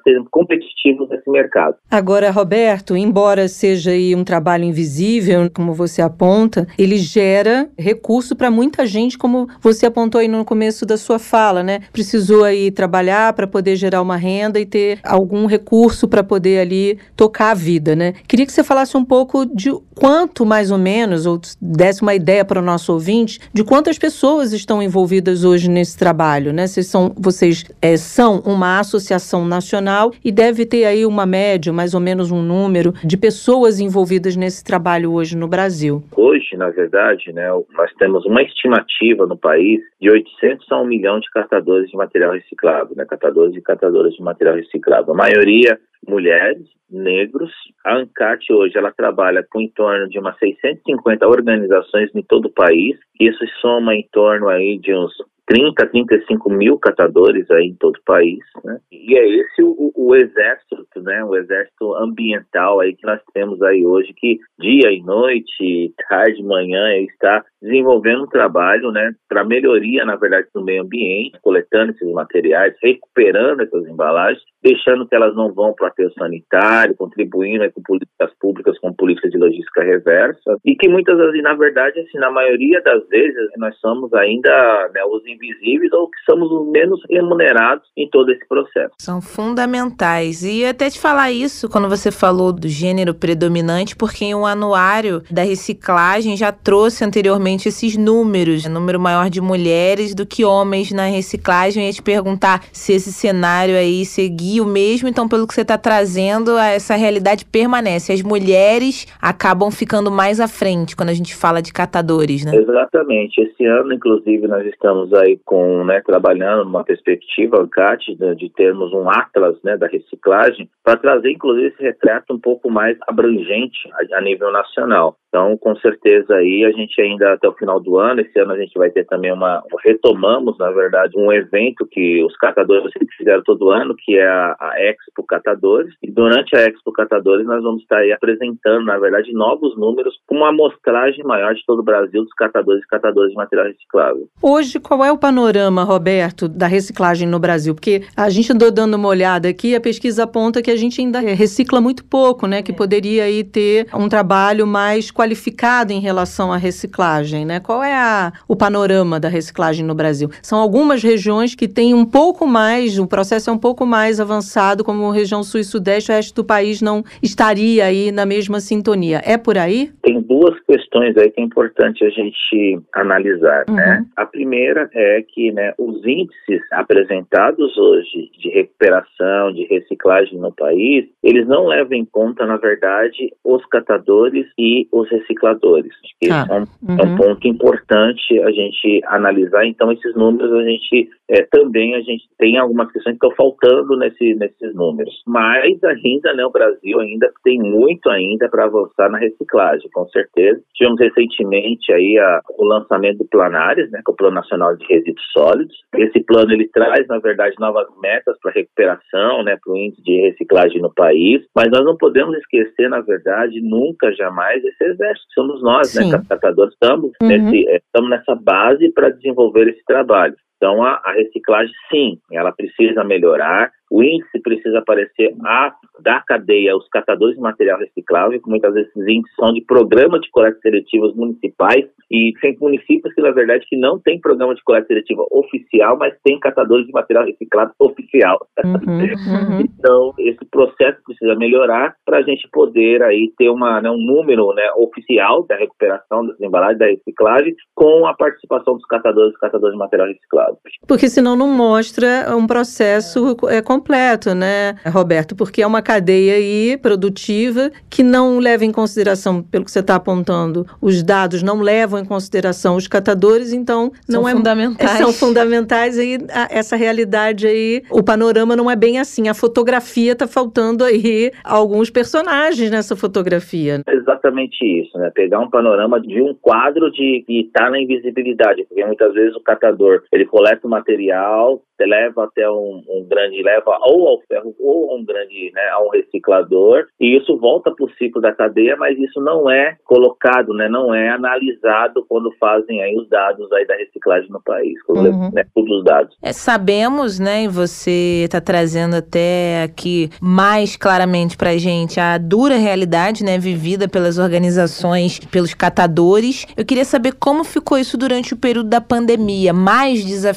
ser competitivo nesse mercado. Agora, Roberto, embora seja um trabalho invisível, como você aponta, ele gera recurso para muita gente, como você apontou aí no começo da sua fala, né? Precisou aí trabalhar para poder gerar uma renda e ter algum recurso para poder ali tocar a vida, né? Queria que você falasse um pouco de quanto mais ou menos, ou desse uma ideia para o nosso ouvinte, de quantas pessoas estão envolvidas hoje nesse trabalho, né? Vocês são, vocês é, são uma associação nacional e deve ter aí uma média, mais ou menos um número de pessoas envolvidas nesse trabalho hoje no Brasil. Hoje, na verdade, né, nós temos uma estimativa no país de 800 a 1 milhão de catadores de material reciclado, né, catadores e catadoras de material reciclado. A maioria mulheres, negros. A ANCAT hoje ela trabalha com em torno de umas 650 organizações em todo o país. Isso soma em torno aí de uns 30, 35 mil catadores aí em todo o país, né? E é esse o, o, exército, né? O exército ambiental aí que nós temos aí hoje, que dia e noite, tarde, manhã, está desenvolvendo um trabalho, né? Para melhoria, na verdade, do meio ambiente, coletando esses materiais, recuperando essas embalagens, deixando que elas não vão para o aterro sanitário, contribuindo com políticas públicas, com políticas de logística reversa, e que muitas vezes, na verdade, assim, na maioria das vezes, nós somos ainda né, os invisíveis ou que somos os menos remunerados em todo esse processo. São fundamentais. E até te falar isso quando você falou do gênero predominante, porque em um anuário da reciclagem já trouxe anteriormente esses números, número maior de mulheres do que homens na reciclagem. Eu ia te perguntar se esse cenário aí seguia o mesmo, então pelo que você está trazendo, essa realidade permanece. As mulheres acabam ficando mais à frente quando a gente fala de catadores, né? Exatamente. Esse ano, inclusive, nós estamos aí com, né, trabalhando numa perspectiva, CAT, de, termos um atlas, né, da reciclagem, para trazer, inclusive, esse retrato um pouco mais abrangente a, a nível nacional. Então, com certeza aí a gente ainda até o final do ano, esse ano a gente vai ter também uma retomamos, na verdade, um evento que os catadores sempre fizeram todo ano, que é a, a Expo Catadores. E durante a Expo Catadores nós vamos estar aí apresentando, na verdade, novos números com uma amostragem maior de todo o Brasil dos catadores e catadores de material reciclável. Hoje, qual é o panorama, Roberto, da reciclagem no Brasil? Porque a gente andou dando uma olhada aqui, a pesquisa aponta que a gente ainda recicla muito pouco, né? Que poderia aí ter um trabalho mais qualificado em relação à reciclagem, né? Qual é a, o panorama da reciclagem no Brasil? São algumas regiões que têm um pouco mais, o processo é um pouco mais avançado, como a região sul e sudeste, o resto do país não estaria aí na mesma sintonia. É por aí? Tem duas questões aí que é importante a gente analisar, né? uhum. né? A primeira é que, né, os índices apresentados hoje de recuperação, de reciclagem no país, eles não levam em conta, na verdade, os catadores e os recicladores. Isso ah, é, um, uhum. é, um, ponto importante a gente analisar. Então, esses números a gente é, também a gente tem algumas questões que estão faltando nesse, nesses números. Mas ainda, né, o Brasil ainda tem muito ainda para avançar na reciclagem, com certeza. Tivemos recentemente aí a, o lançamento do Planares, né, que é o Plano Nacional de Resíduos Sólidos. Esse plano ele traz, na verdade, novas metas para recuperação, né, para o índice de reciclagem no país. Mas nós não podemos esquecer, na verdade, nunca, jamais esse exército. Somos nós, né, Sim. né, catadores, estamos, uhum. nesse, é, estamos nessa base para desenvolver esse trabalho. Então, a, a, reciclagem, sim, ela precisa melhorar. O índice precisa aparecer a, da cadeia os catadores de material reciclável, que muitas vezes esses índices são de programa de coleta seletivas municipais, e tem municípios que, na verdade, que não tem programa de coleta seletiva oficial, mas tem catadores de material reciclado oficial. Uhum, uhum. então, esse processo precisa melhorar para a gente poder aí ter uma, né, um número né, oficial da recuperação das embalagens, da reciclagem, com a participação dos catadores e catadores de material reciclado. Porque senão não mostra um processo é, completo, né, Roberto? Porque é uma cadeia aí produtiva que não leva em consideração, pelo que você está apontando, os dados não levam em consideração os catadores, então não são é fundamentais. É, são fundamentais aí essa realidade aí, o panorama não é bem assim. A fotografia está faltando aí alguns personagens nessa fotografia. Exatamente isso, né? Pegar um panorama de um quadro de que está na invisibilidade, porque muitas vezes o catador ele coloca coleta o material, leva até um, um, grande, leva ou ao ferro ou a um grande, né, a um reciclador, e isso volta para o ciclo da cadeia, mas isso não é colocado, né, não é analisado quando fazem aí os dados aí da reciclagem no país, uhum. né, todos os dados. É, sabemos, né, e você está trazendo até aqui mais claramente para a gente a dura realidade, né, vivida pelas organizações, pelos catadores. Eu queria saber como ficou isso durante o período da pandemia, mais desafiador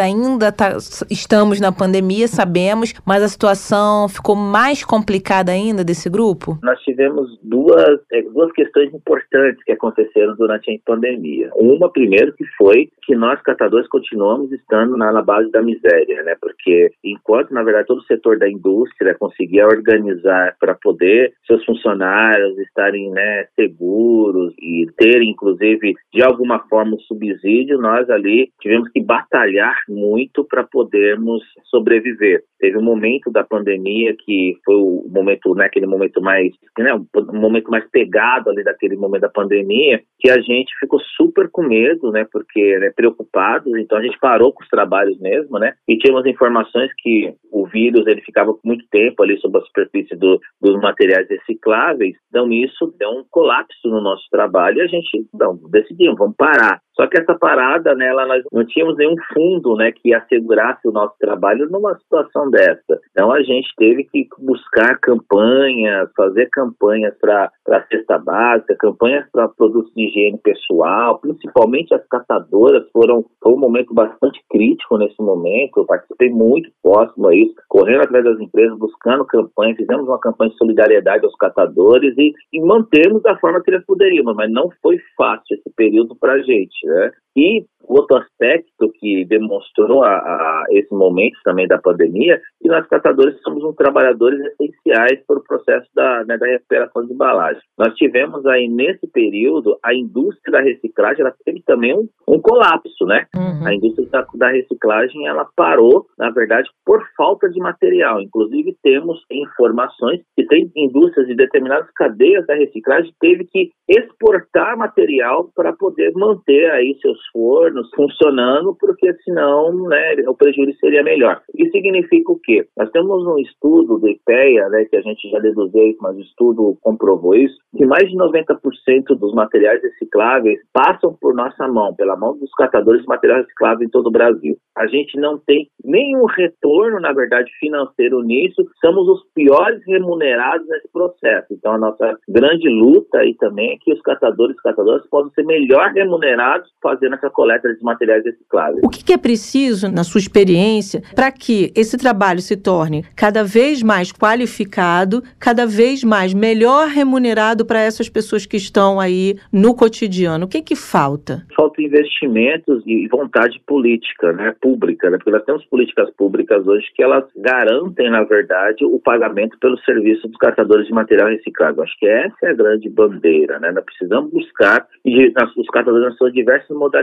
ainda tá, estamos na pandemia, sabemos, mas a situação ficou mais complicada ainda desse grupo? Nós tivemos duas, é, duas questões importantes que aconteceram durante a pandemia. Uma, primeiro, que foi que nós, catadores, continuamos estando na, na base da miséria, né? Porque enquanto, na verdade, todo o setor da indústria conseguia organizar para poder seus funcionários estarem né, seguros e ter, inclusive, de alguma forma, um subsídio, nós ali tivemos que batalhar muito para podermos sobreviver. Teve um momento da pandemia que foi o momento, né, aquele momento mais, né, um momento mais pegado ali daquele momento da pandemia, que a gente ficou super com medo, né, porque né, preocupados, então a gente parou com os trabalhos mesmo, né, e tínhamos informações que o vírus ele ficava muito tempo ali sobre a superfície do, dos materiais recicláveis, então isso deu um colapso no nosso trabalho e a gente, não, decidimos, vamos parar. Só que essa parada, nela, nós não tínhamos nenhum fundo, né, que assegurasse o nosso trabalho numa situação dessa. Então a gente teve que buscar campanhas, fazer campanhas para a cesta básica, campanhas para produtos de higiene pessoal, principalmente as catadoras foram foi um momento bastante crítico nesse momento. Eu participei muito próximo a isso, correndo atrás das empresas, buscando campanhas, fizemos uma campanha de solidariedade aos catadores e, e mantemos da forma que eles poderiam, mas não foi fácil esse período para a gente. Né? E outro aspecto que demonstrou a, a, esse momento também da pandemia, que nós catadores somos um trabalhadores essenciais para o processo da, né, da recuperação de embalagem. Nós tivemos aí nesse período a indústria da reciclagem, ela teve também um, um colapso, né? Uhum. A indústria da, da, reciclagem ela parou, na verdade, por falta de material. Inclusive temos informações que tem indústrias de determinadas cadeias da reciclagem teve que exportar material para poder manter aí seus fornos funcionando, porque senão né, o prejuízo seria melhor. Isso significa o quê? Nós temos um estudo do IPEA, né, que a gente já deduziu mas o estudo comprovou isso, que mais de 90% dos materiais recicláveis passam por nossa mão, pela mão dos catadores de material reciclável em todo o Brasil. A gente não tem nenhum retorno, na verdade, financeiro nisso, somos os piores remunerados nesse processo. Então, a nossa grande luta aí também é que os catadores e catadoras possam ser melhor remunerados fazendo essa coleta de materiais recicláveis. O que é preciso, na sua experiência, para que esse trabalho se torne cada vez mais qualificado, cada vez mais melhor remunerado para essas pessoas que estão aí no cotidiano? O que que falta? Falta investimentos e vontade política, né, pública, né? Porque nós temos políticas públicas hoje que elas garantem, na verdade, o pagamento pelo serviço dos catadores de material reciclado. Acho que essa é a grande bandeira, né? Nós precisamos buscar e os catadores nas suas diversas modalidades.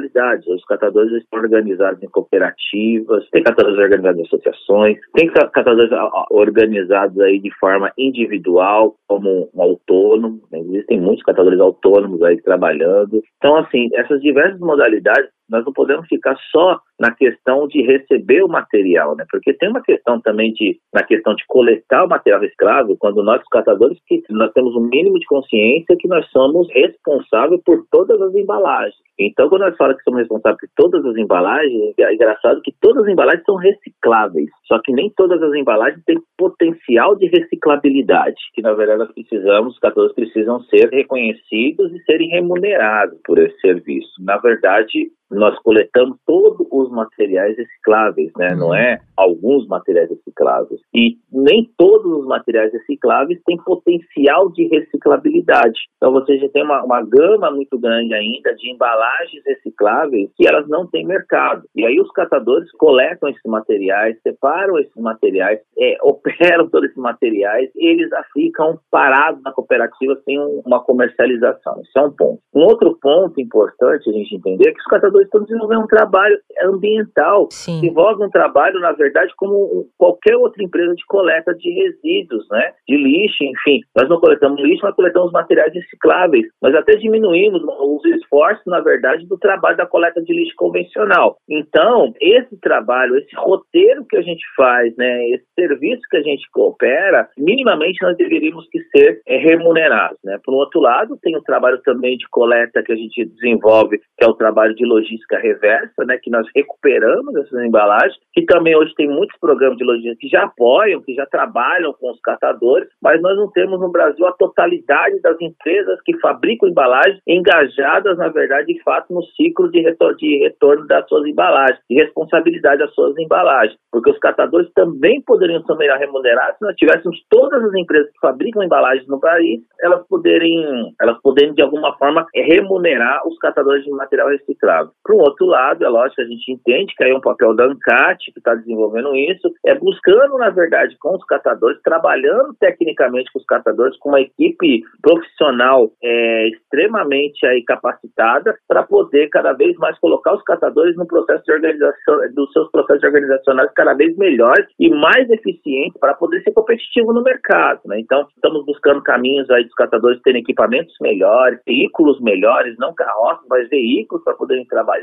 Os catadores estão organizados em cooperativas, tem catadores organizados em associações, tem catadores organizados aí de forma individual, como um autônomo. Né? Existem muitos catadores autônomos aí trabalhando. Então, assim, essas diversas modalidades nós não podemos ficar só na questão de receber o material, né? Porque tem uma questão também de na questão de coletar o material reciclável, quando nós os catadores que nós temos um mínimo de consciência que nós somos responsáveis por todas as embalagens. Então, quando nós falamos que somos responsáveis por todas as embalagens, é engraçado que todas as embalagens são recicláveis, só que nem todas as embalagens têm potencial de reciclabilidade, que na verdade nós precisamos, os catadores precisam ser reconhecidos e serem remunerados por esse serviço. Na verdade, nós coletamos todos os materiais recicláveis, né? Não uhum. é alguns materiais recicláveis. E nem todos os materiais recicláveis têm potencial de reciclabilidade. Então você já tem uma, uma gama muito grande ainda de embalagens recicláveis que elas não têm mercado. E aí os catadores coletam esses materiais, separam esses materiais, é, operam todos esses materiais e eles ficam parados na cooperativa sem um, uma comercialização. Isso é um ponto. Um outro ponto importante a gente entender é que os catadores estão desenvolvendo um trabalho ambiental, Sim. que envolve um trabalho, na verdade, como qualquer outra empresa de coleta de resíduos, né? De lixo, enfim. Nós não coletamos lixo, mas coletamos materiais recicláveis. Nós até diminuímos os esforços, na verdade, do trabalho da coleta de lixo convencional. Então, esse trabalho, esse roteiro que a gente faz, né? Esse serviço que a gente coopera, minimamente nós deveríamos que ser é, remunerados, né? Por outro lado, tem o trabalho também de coleta que a gente desenvolve, que é o trabalho de logística reversa, né? Que nós recuperamos essas embalagens, que também hoje tem muitos programas de logística que já apoiam, que já trabalham com os catadores, mas nós não temos no Brasil a totalidade das empresas que fabricam embalagens engajadas, na verdade, de fato, no ciclo de retorno, de retorno das suas embalagens, de responsabilidade das suas embalagens, porque os catadores também poderiam ser melhor remunerados se nós tivéssemos todas as empresas que fabricam embalagens no país, elas poderem, elas poderem de alguma forma remunerar os catadores de material reciclável. Por um outro lado, é lógico que a gente entende que aí é um papel da ANCAT que está desenvolvendo isso, é buscando, na verdade, com os catadores, trabalhando tecnicamente com os catadores, com uma equipe profissional é, extremamente aí capacitada para poder cada vez mais colocar os catadores no processo de organização, dos seus processos organizacionais cada vez melhores e mais eficientes para poder ser competitivo no mercado. Né? Então, estamos buscando caminhos aí dos catadores terem equipamentos melhores, veículos melhores, não carroças, mas veículos para poderem trabalhar,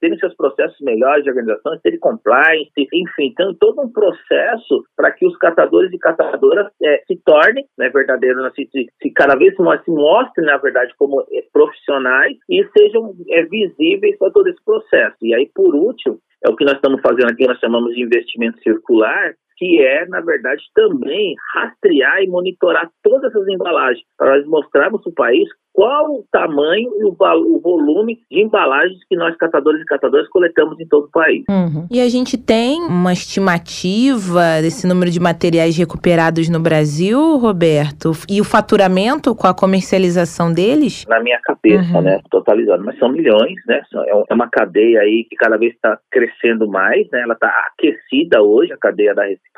terem seus processos melhores de organização, terem compliance, enfim, então todo um processo para que os catadores e catadoras é, se tornem, né, verdadeiros, se, se, cada vez mais se mostrem, na verdade, como é, profissionais e sejam é, visíveis para todo esse processo. E aí, por último, é o que nós estamos fazendo aqui, nós chamamos de investimento circular, que é, na verdade, também rastrear e monitorar todas essas embalagens, para nós mostrarmos para o país qual o tamanho e o, o, volume de embalagens que nós, catadores e catadoras, coletamos em todo o país. Uhum. E a gente tem uma estimativa desse número de materiais recuperados no Brasil, Roberto? E o faturamento com a comercialização deles? Na minha cabeça, uhum. né? Totalizado. Mas são milhões, né? É, é uma cadeia aí que cada vez está crescendo mais, né? Ela está aquecida hoje, a cadeia da reciclagem,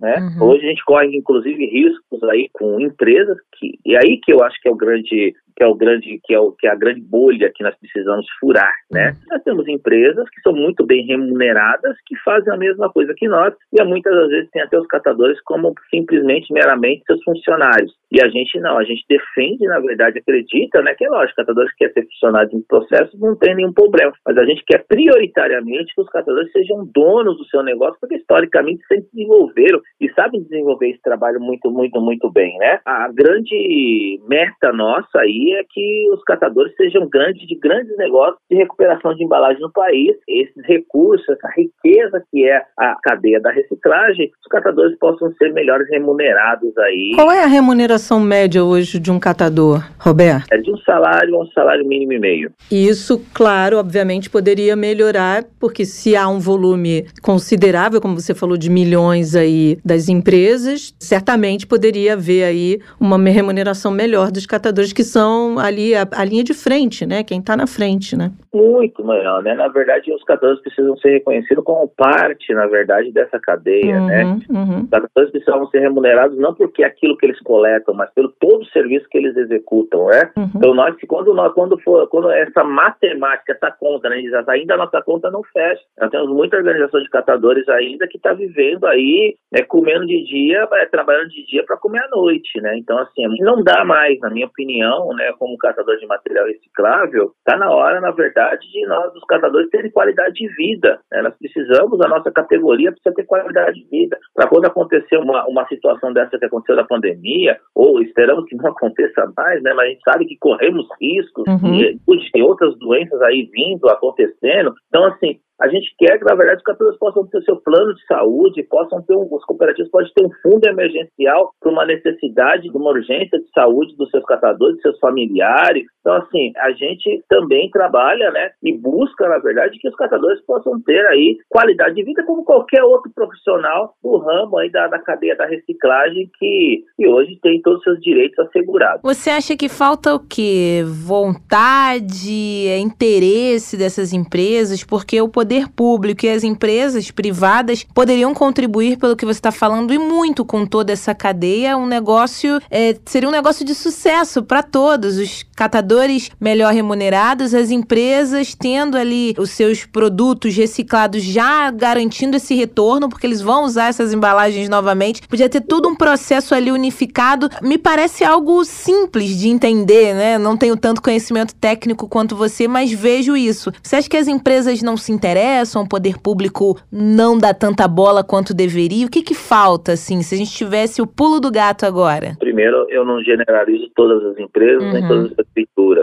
né? Uhum. Hoje a gente corre, inclusive, riscos aí com empresas que... E aí que eu acho que é o grande que é o grande que é, o, que é a grande bolha que nós precisamos furar, né? Nós temos empresas que são muito bem remuneradas que fazem a mesma coisa que nós e muitas das vezes tem até os catadores como simplesmente meramente seus funcionários. E a gente não, a gente defende, na verdade, acredita, né? Que é lógico, catadores que querem ser funcionários em processo não tem nenhum problema, mas a gente quer prioritariamente que os catadores sejam donos do seu negócio, porque historicamente sempre desenvolveram e sabem desenvolver esse trabalho muito, muito, muito bem, né? A grande meta nossa aí é que os catadores sejam grandes de grandes negócios de recuperação de embalagem no país. Esses recursos, essa riqueza que é a cadeia da reciclagem, os catadores possam ser melhores remunerados aí. Qual é a remuneração média hoje de um catador, Roberto? É de um salário a um salário mínimo e meio. Isso, claro, obviamente poderia melhorar, porque se há um volume considerável, como você falou, de milhões aí das empresas, certamente poderia haver aí uma remuneração melhor dos catadores que são ali a, a linha de frente, né? Quem está na frente, né? Muito melhor, né? Na verdade, os catadores precisam ser reconhecidos como parte, na verdade, dessa cadeia, uhum, né? Uhum. Os catadores precisam ser remunerados não porque aquilo que eles coletam, mas pelo todo o serviço que eles executam, né? Uhum. Então, nós, quando, nós, quando, for, quando essa matemática, essa conta, né? Ainda a nossa conta não fecha. Nós temos muita organização de catadores ainda que está vivendo aí, né, comendo de dia, é, trabalhando de dia para comer à noite, né? Então, assim, não dá mais, na minha opinião, né, como catador de material reciclável, está na hora, na verdade, de nós, os catadores, terem qualidade de vida. Né? Nós precisamos, a nossa categoria precisa ter qualidade de vida. Para quando acontecer uma, uma situação dessa que aconteceu na pandemia, ou esperamos que não aconteça mais, né? mas a gente sabe que corremos riscos, uhum. e, e outras doenças aí vindo, acontecendo. Então, assim, a gente quer que, na verdade, os catadores possam ter seu plano de saúde, possam ter um, os cooperativos podem ter um fundo emergencial para uma necessidade, de uma urgência de saúde dos seus catadores, dos seus familiares. Então, assim, a gente também trabalha, né, e busca, na verdade, que os catadores possam ter aí qualidade de vida como qualquer outro profissional do ramo aí da, da cadeia da reciclagem que, que hoje tem todos os seus direitos assegurados. Você acha que falta o quê? Vontade, interesse dessas empresas? Porque o poder poder público e as empresas privadas poderiam contribuir pelo que você está falando e muito com toda essa cadeia. Um negócio é, seria um negócio de sucesso para todos. Os catadores catadores melhor remunerados, as empresas tendo ali os seus produtos reciclados já garantindo esse retorno, porque eles vão usar essas embalagens novamente. Podia ter todo um processo ali unificado. Me parece algo simples de entender, né? Não tenho tanto conhecimento técnico quanto você, mas vejo isso. Você acha que as empresas não se interessam, o poder público não dá tanta bola quanto deveria? O que que falta, assim, se a gente tivesse o pulo do gato agora? Primeiro, eu não generalizo todas as empresas, uhum. nem todas as.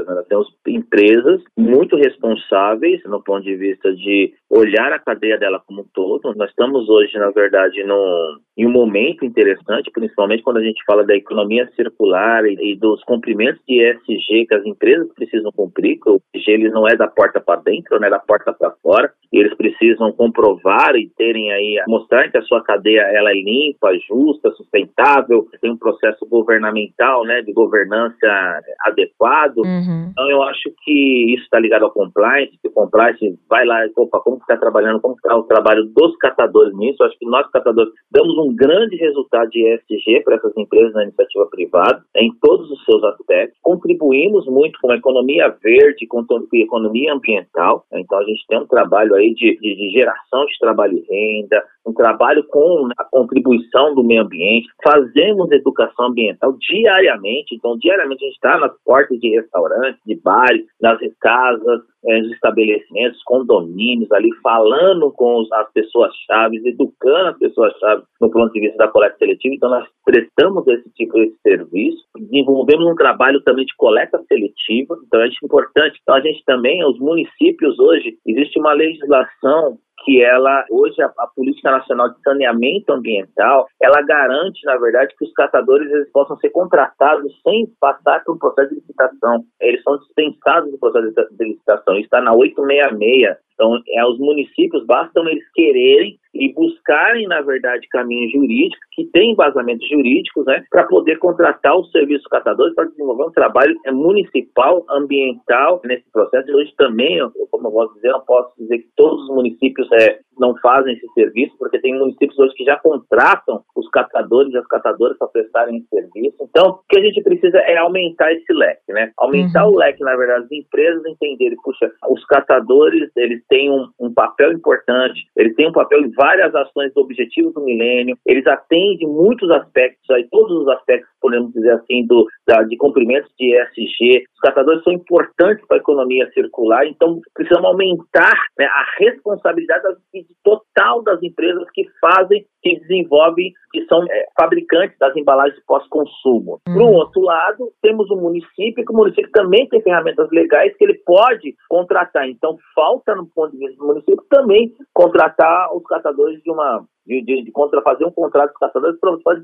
Né? Nós temos empresas muito responsáveis no ponto de vista de olhar a cadeia dela como um todo. Nós estamos hoje, na verdade, num, em um momento interessante, principalmente quando a gente fala da economia circular e, e dos cumprimentos de ESG que as empresas precisam cumprir, que o ESG ele não é da porta para dentro, não é da porta para fora, e eles precisam comprovar e terem aí, mostrar que a sua cadeia ela é limpa, justa, sustentável, tem um processo governamental, né, de governança adequado. Uhum. Então eu acho que isso está ligado ao compliance, que o compliance vai lá, opa, como está trabalhando, como está o trabalho dos catadores nisso. Eu acho que nós catadores damos um grande resultado de ESG para essas empresas na iniciativa privada, em todos os seus aspectos. Contribuímos muito com a economia verde, com a economia ambiental. Então a gente tem um trabalho aí de, de, de geração de trabalho e renda, um trabalho com a contribuição do meio ambiente, fazemos educação ambiental diariamente, então diariamente a gente está nas portas de restaurantes, de bares, nas casas, é, nos estabelecimentos, condomínios, ali falando com as pessoas-chave, educando as pessoas-chave no ponto de vista da coleta seletiva, então nós prestamos esse tipo de serviço, desenvolvemos um trabalho também de coleta seletiva, então é importante, então a gente também, os municípios hoje, existe uma legislação que ela, hoje, a, a, Política Nacional de Saneamento Ambiental, ela garante, na verdade, que os catadores eles possam ser contratados sem passar por um processo de licitação. Eles são dispensados do processo de licitação. Isso está na 866 então, é, os municípios bastam eles quererem e buscarem, na verdade, caminhos jurídicos, que têm embasamentos jurídicos, né, para poder contratar os serviços catadores para desenvolver um trabalho é, municipal, ambiental nesse processo. E hoje também, eu, como eu posso dizer, não posso dizer que todos os municípios é, não fazem esse serviço, porque tem municípios hoje que já contratam os catadores e as catadoras para prestarem esse serviço. Então, o que a gente precisa é aumentar esse leque, né? Aumentar uhum. o leque, na verdade, as empresas entenderem, puxa, os catadores, eles têm um, um papel importante, eles têm um papel em várias ações do Objetivo do Milênio, eles atendem muitos aspectos, aí, todos os aspectos, podemos dizer assim, do, da, de cumprimentos de ESG. Os catadores são importantes para a economia circular, então precisamos aumentar né, a responsabilidade das, total das empresas que fazem, que desenvolvem, que são é, fabricantes das embalagens pós-consumo. Uhum. Por outro lado, temos o um município, que o município também tem ferramentas legais que ele pode contratar. Então, falta, no ponto de vista do município, também contratar os catadores de uma de, de, de contra, fazer um contrato com os caçadores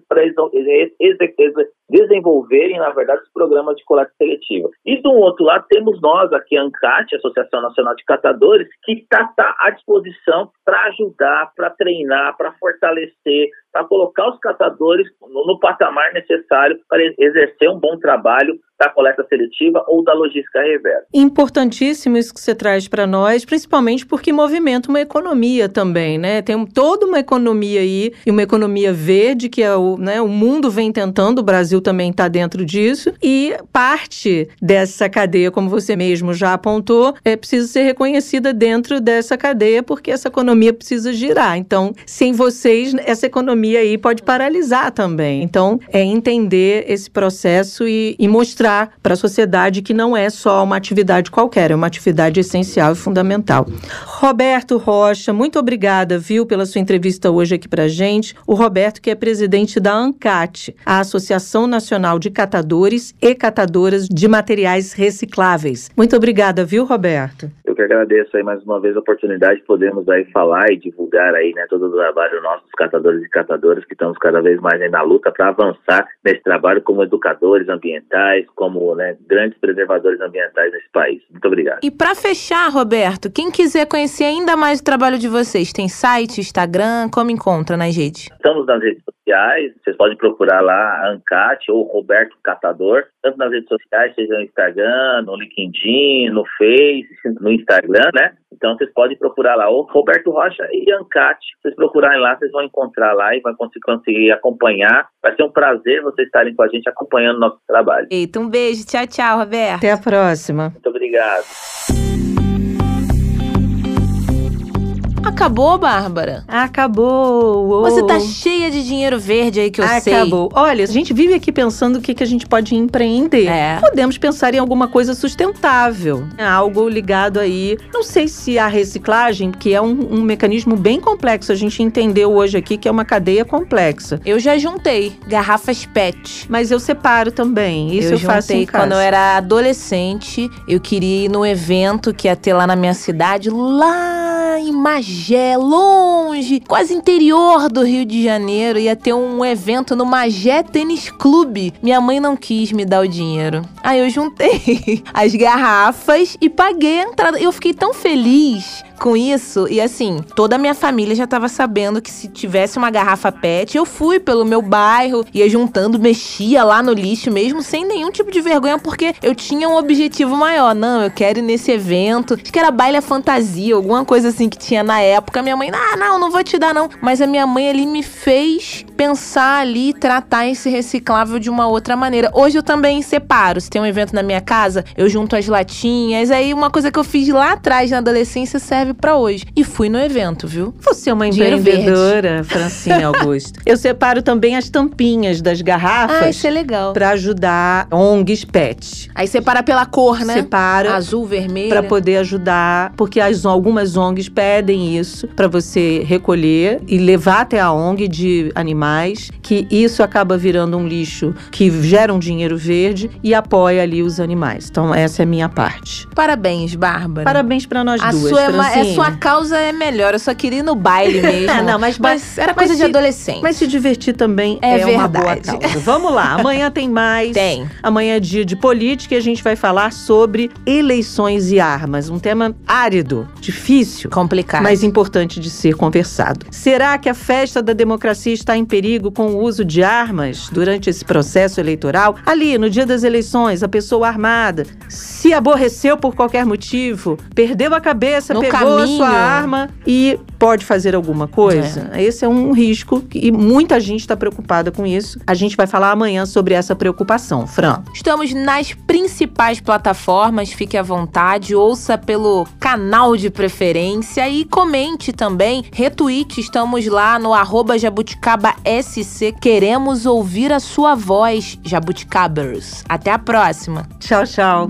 para eles desenvolverem, na verdade, os programas de coleta seletiva. E do outro lado, temos nós aqui, a ANCAT, Associação Nacional de Catadores, que está tá à disposição para ajudar, para treinar, para fortalecer, para colocar os catadores no, no patamar necessário para exercer um bom trabalho da coleta seletiva ou da logística reversa. Importantíssimo isso que você traz para nós, principalmente porque movimenta uma economia também, né? Tem toda uma economia aí, e uma economia verde, que é o, né, o mundo vem tentando, o Brasil também está dentro disso, e parte dessa cadeia, como você mesmo já apontou, é precisa ser reconhecida dentro dessa cadeia, porque essa economia precisa girar. Então, sem vocês, essa economia aí pode paralisar também. Então, é entender esse processo e, e mostrar para a sociedade que não é só uma atividade qualquer, é uma atividade essencial e fundamental. Roberto Rocha, muito obrigada, viu, pela sua entrevista hoje aqui para gente. O Roberto, que é presidente da ANCAT, a Associação Nacional de Catadores e Catadoras de Materiais Recicláveis. Muito obrigada, viu, Roberto? Eu que agradeço aí mais uma vez a oportunidade de podermos aí falar e divulgar aí, né, todo o trabalho nossos catadores e catadoras que estamos cada vez mais na luta para avançar nesse trabalho como educadores ambientais, como né, grandes preservadores ambientais nesse país. Muito obrigado. E para fechar, Roberto, quem quiser conhecer ainda mais o trabalho de vocês, tem site, Instagram, como encontra nas redes? Estamos nas redes sociais, vocês podem procurar lá Ancate ou Roberto Catador, tanto nas redes sociais, seja no Instagram, no LinkedIn, no Face, no Instagram né? Então vocês podem procurar lá, o Roberto Rocha e Ancate. Vocês procurarem lá, vocês vão encontrar lá e vão conseguir acompanhar. Vai ser um prazer vocês estarem com a gente acompanhando o nosso trabalho. Eita, um beijo. Tchau, tchau, Roberto. Até a próxima. Muito obrigado. Acabou, Bárbara? Acabou. Você tá cheia de dinheiro verde aí que eu sei. Acabou. Olha, a gente vive aqui pensando o que, que a gente pode empreender. É. Podemos pensar em alguma coisa sustentável. Algo ligado aí. Não sei se a reciclagem, que é um, um mecanismo bem complexo. A gente entendeu hoje aqui que é uma cadeia complexa. Eu já juntei garrafas PET. Mas eu separo também. Isso eu, eu faço em casa. quando eu era adolescente. Eu queria ir num evento que ia ter lá na minha cidade, lá em Magé, longe, quase interior do Rio de Janeiro. Ia ter um evento no Magé Tênis Clube. Minha mãe não quis me dar o dinheiro. Aí eu juntei as garrafas e paguei a entrada. Eu fiquei tão feliz com isso. E assim, toda a minha família já tava sabendo que se tivesse uma garrafa PET, eu fui pelo meu bairro, ia juntando, mexia lá no lixo mesmo, sem nenhum tipo de vergonha, porque eu tinha um objetivo maior. Não, eu quero ir nesse evento. Acho que era baile fantasia, alguma coisa assim que tinha na época. Minha mãe, ah, não, não vou te dar, não. Mas a minha mãe ali me fez pensar ali, tratar esse reciclável de uma outra maneira. Hoje eu também separo. Se tem um evento na minha casa, eu junto as latinhas. Aí uma coisa que eu fiz lá atrás na adolescência serve pra hoje. E fui no evento, viu? Você é uma empreendedora, Francine Augusto. Eu separo também as tampinhas das Ah, garrafas isso é legal. pra ajudar ONGs pet. Aí separa pela cor, né? Separa Azul, vermelho. Pra poder ajudar, porque as, algumas ONGs pedem isso pra você recolher e levar até a ONG de animais, que isso acaba virando um lixo que gera um dinheiro verde e apoia ali os animais. Então essa é a minha parte. Parabéns, Bárbara. Parabéns pra nós A duas, sua, é ma- A sua causa é melhor. Eu só queria ir no baile mesmo. Ah, não, mas- mas era mas coisa de se- adolescente. Mas se divertir também É é, uma boa causa. Vamos lá, amanhã tem mais. Tem. Amanhã é dia de política e a gente vai falar sobre eleições e armas. Um tema árido, difícil. Complicado. mas importante de ser conversado. Será que a festa da democracia está em perigo com o uso de armas durante esse processo eleitoral? Ali, no dia das eleições, a pessoa armada se aborreceu por qualquer motivo, perdeu a cabeça, No pegou a caminho. sua arma e pode fazer alguma coisa? Esse é um risco e muita gente está preocupada com isso. A gente vai falar amanhã sobre essa preocupação. Fran. Estamos nas principais plataformas, fique à vontade, ouça pelo canal de preferência e comente também, retweet, estamos lá no arroba jabuticabaSC, queremos ouvir a sua voz, jabuticabers. Até a próxima! Tchau, tchau.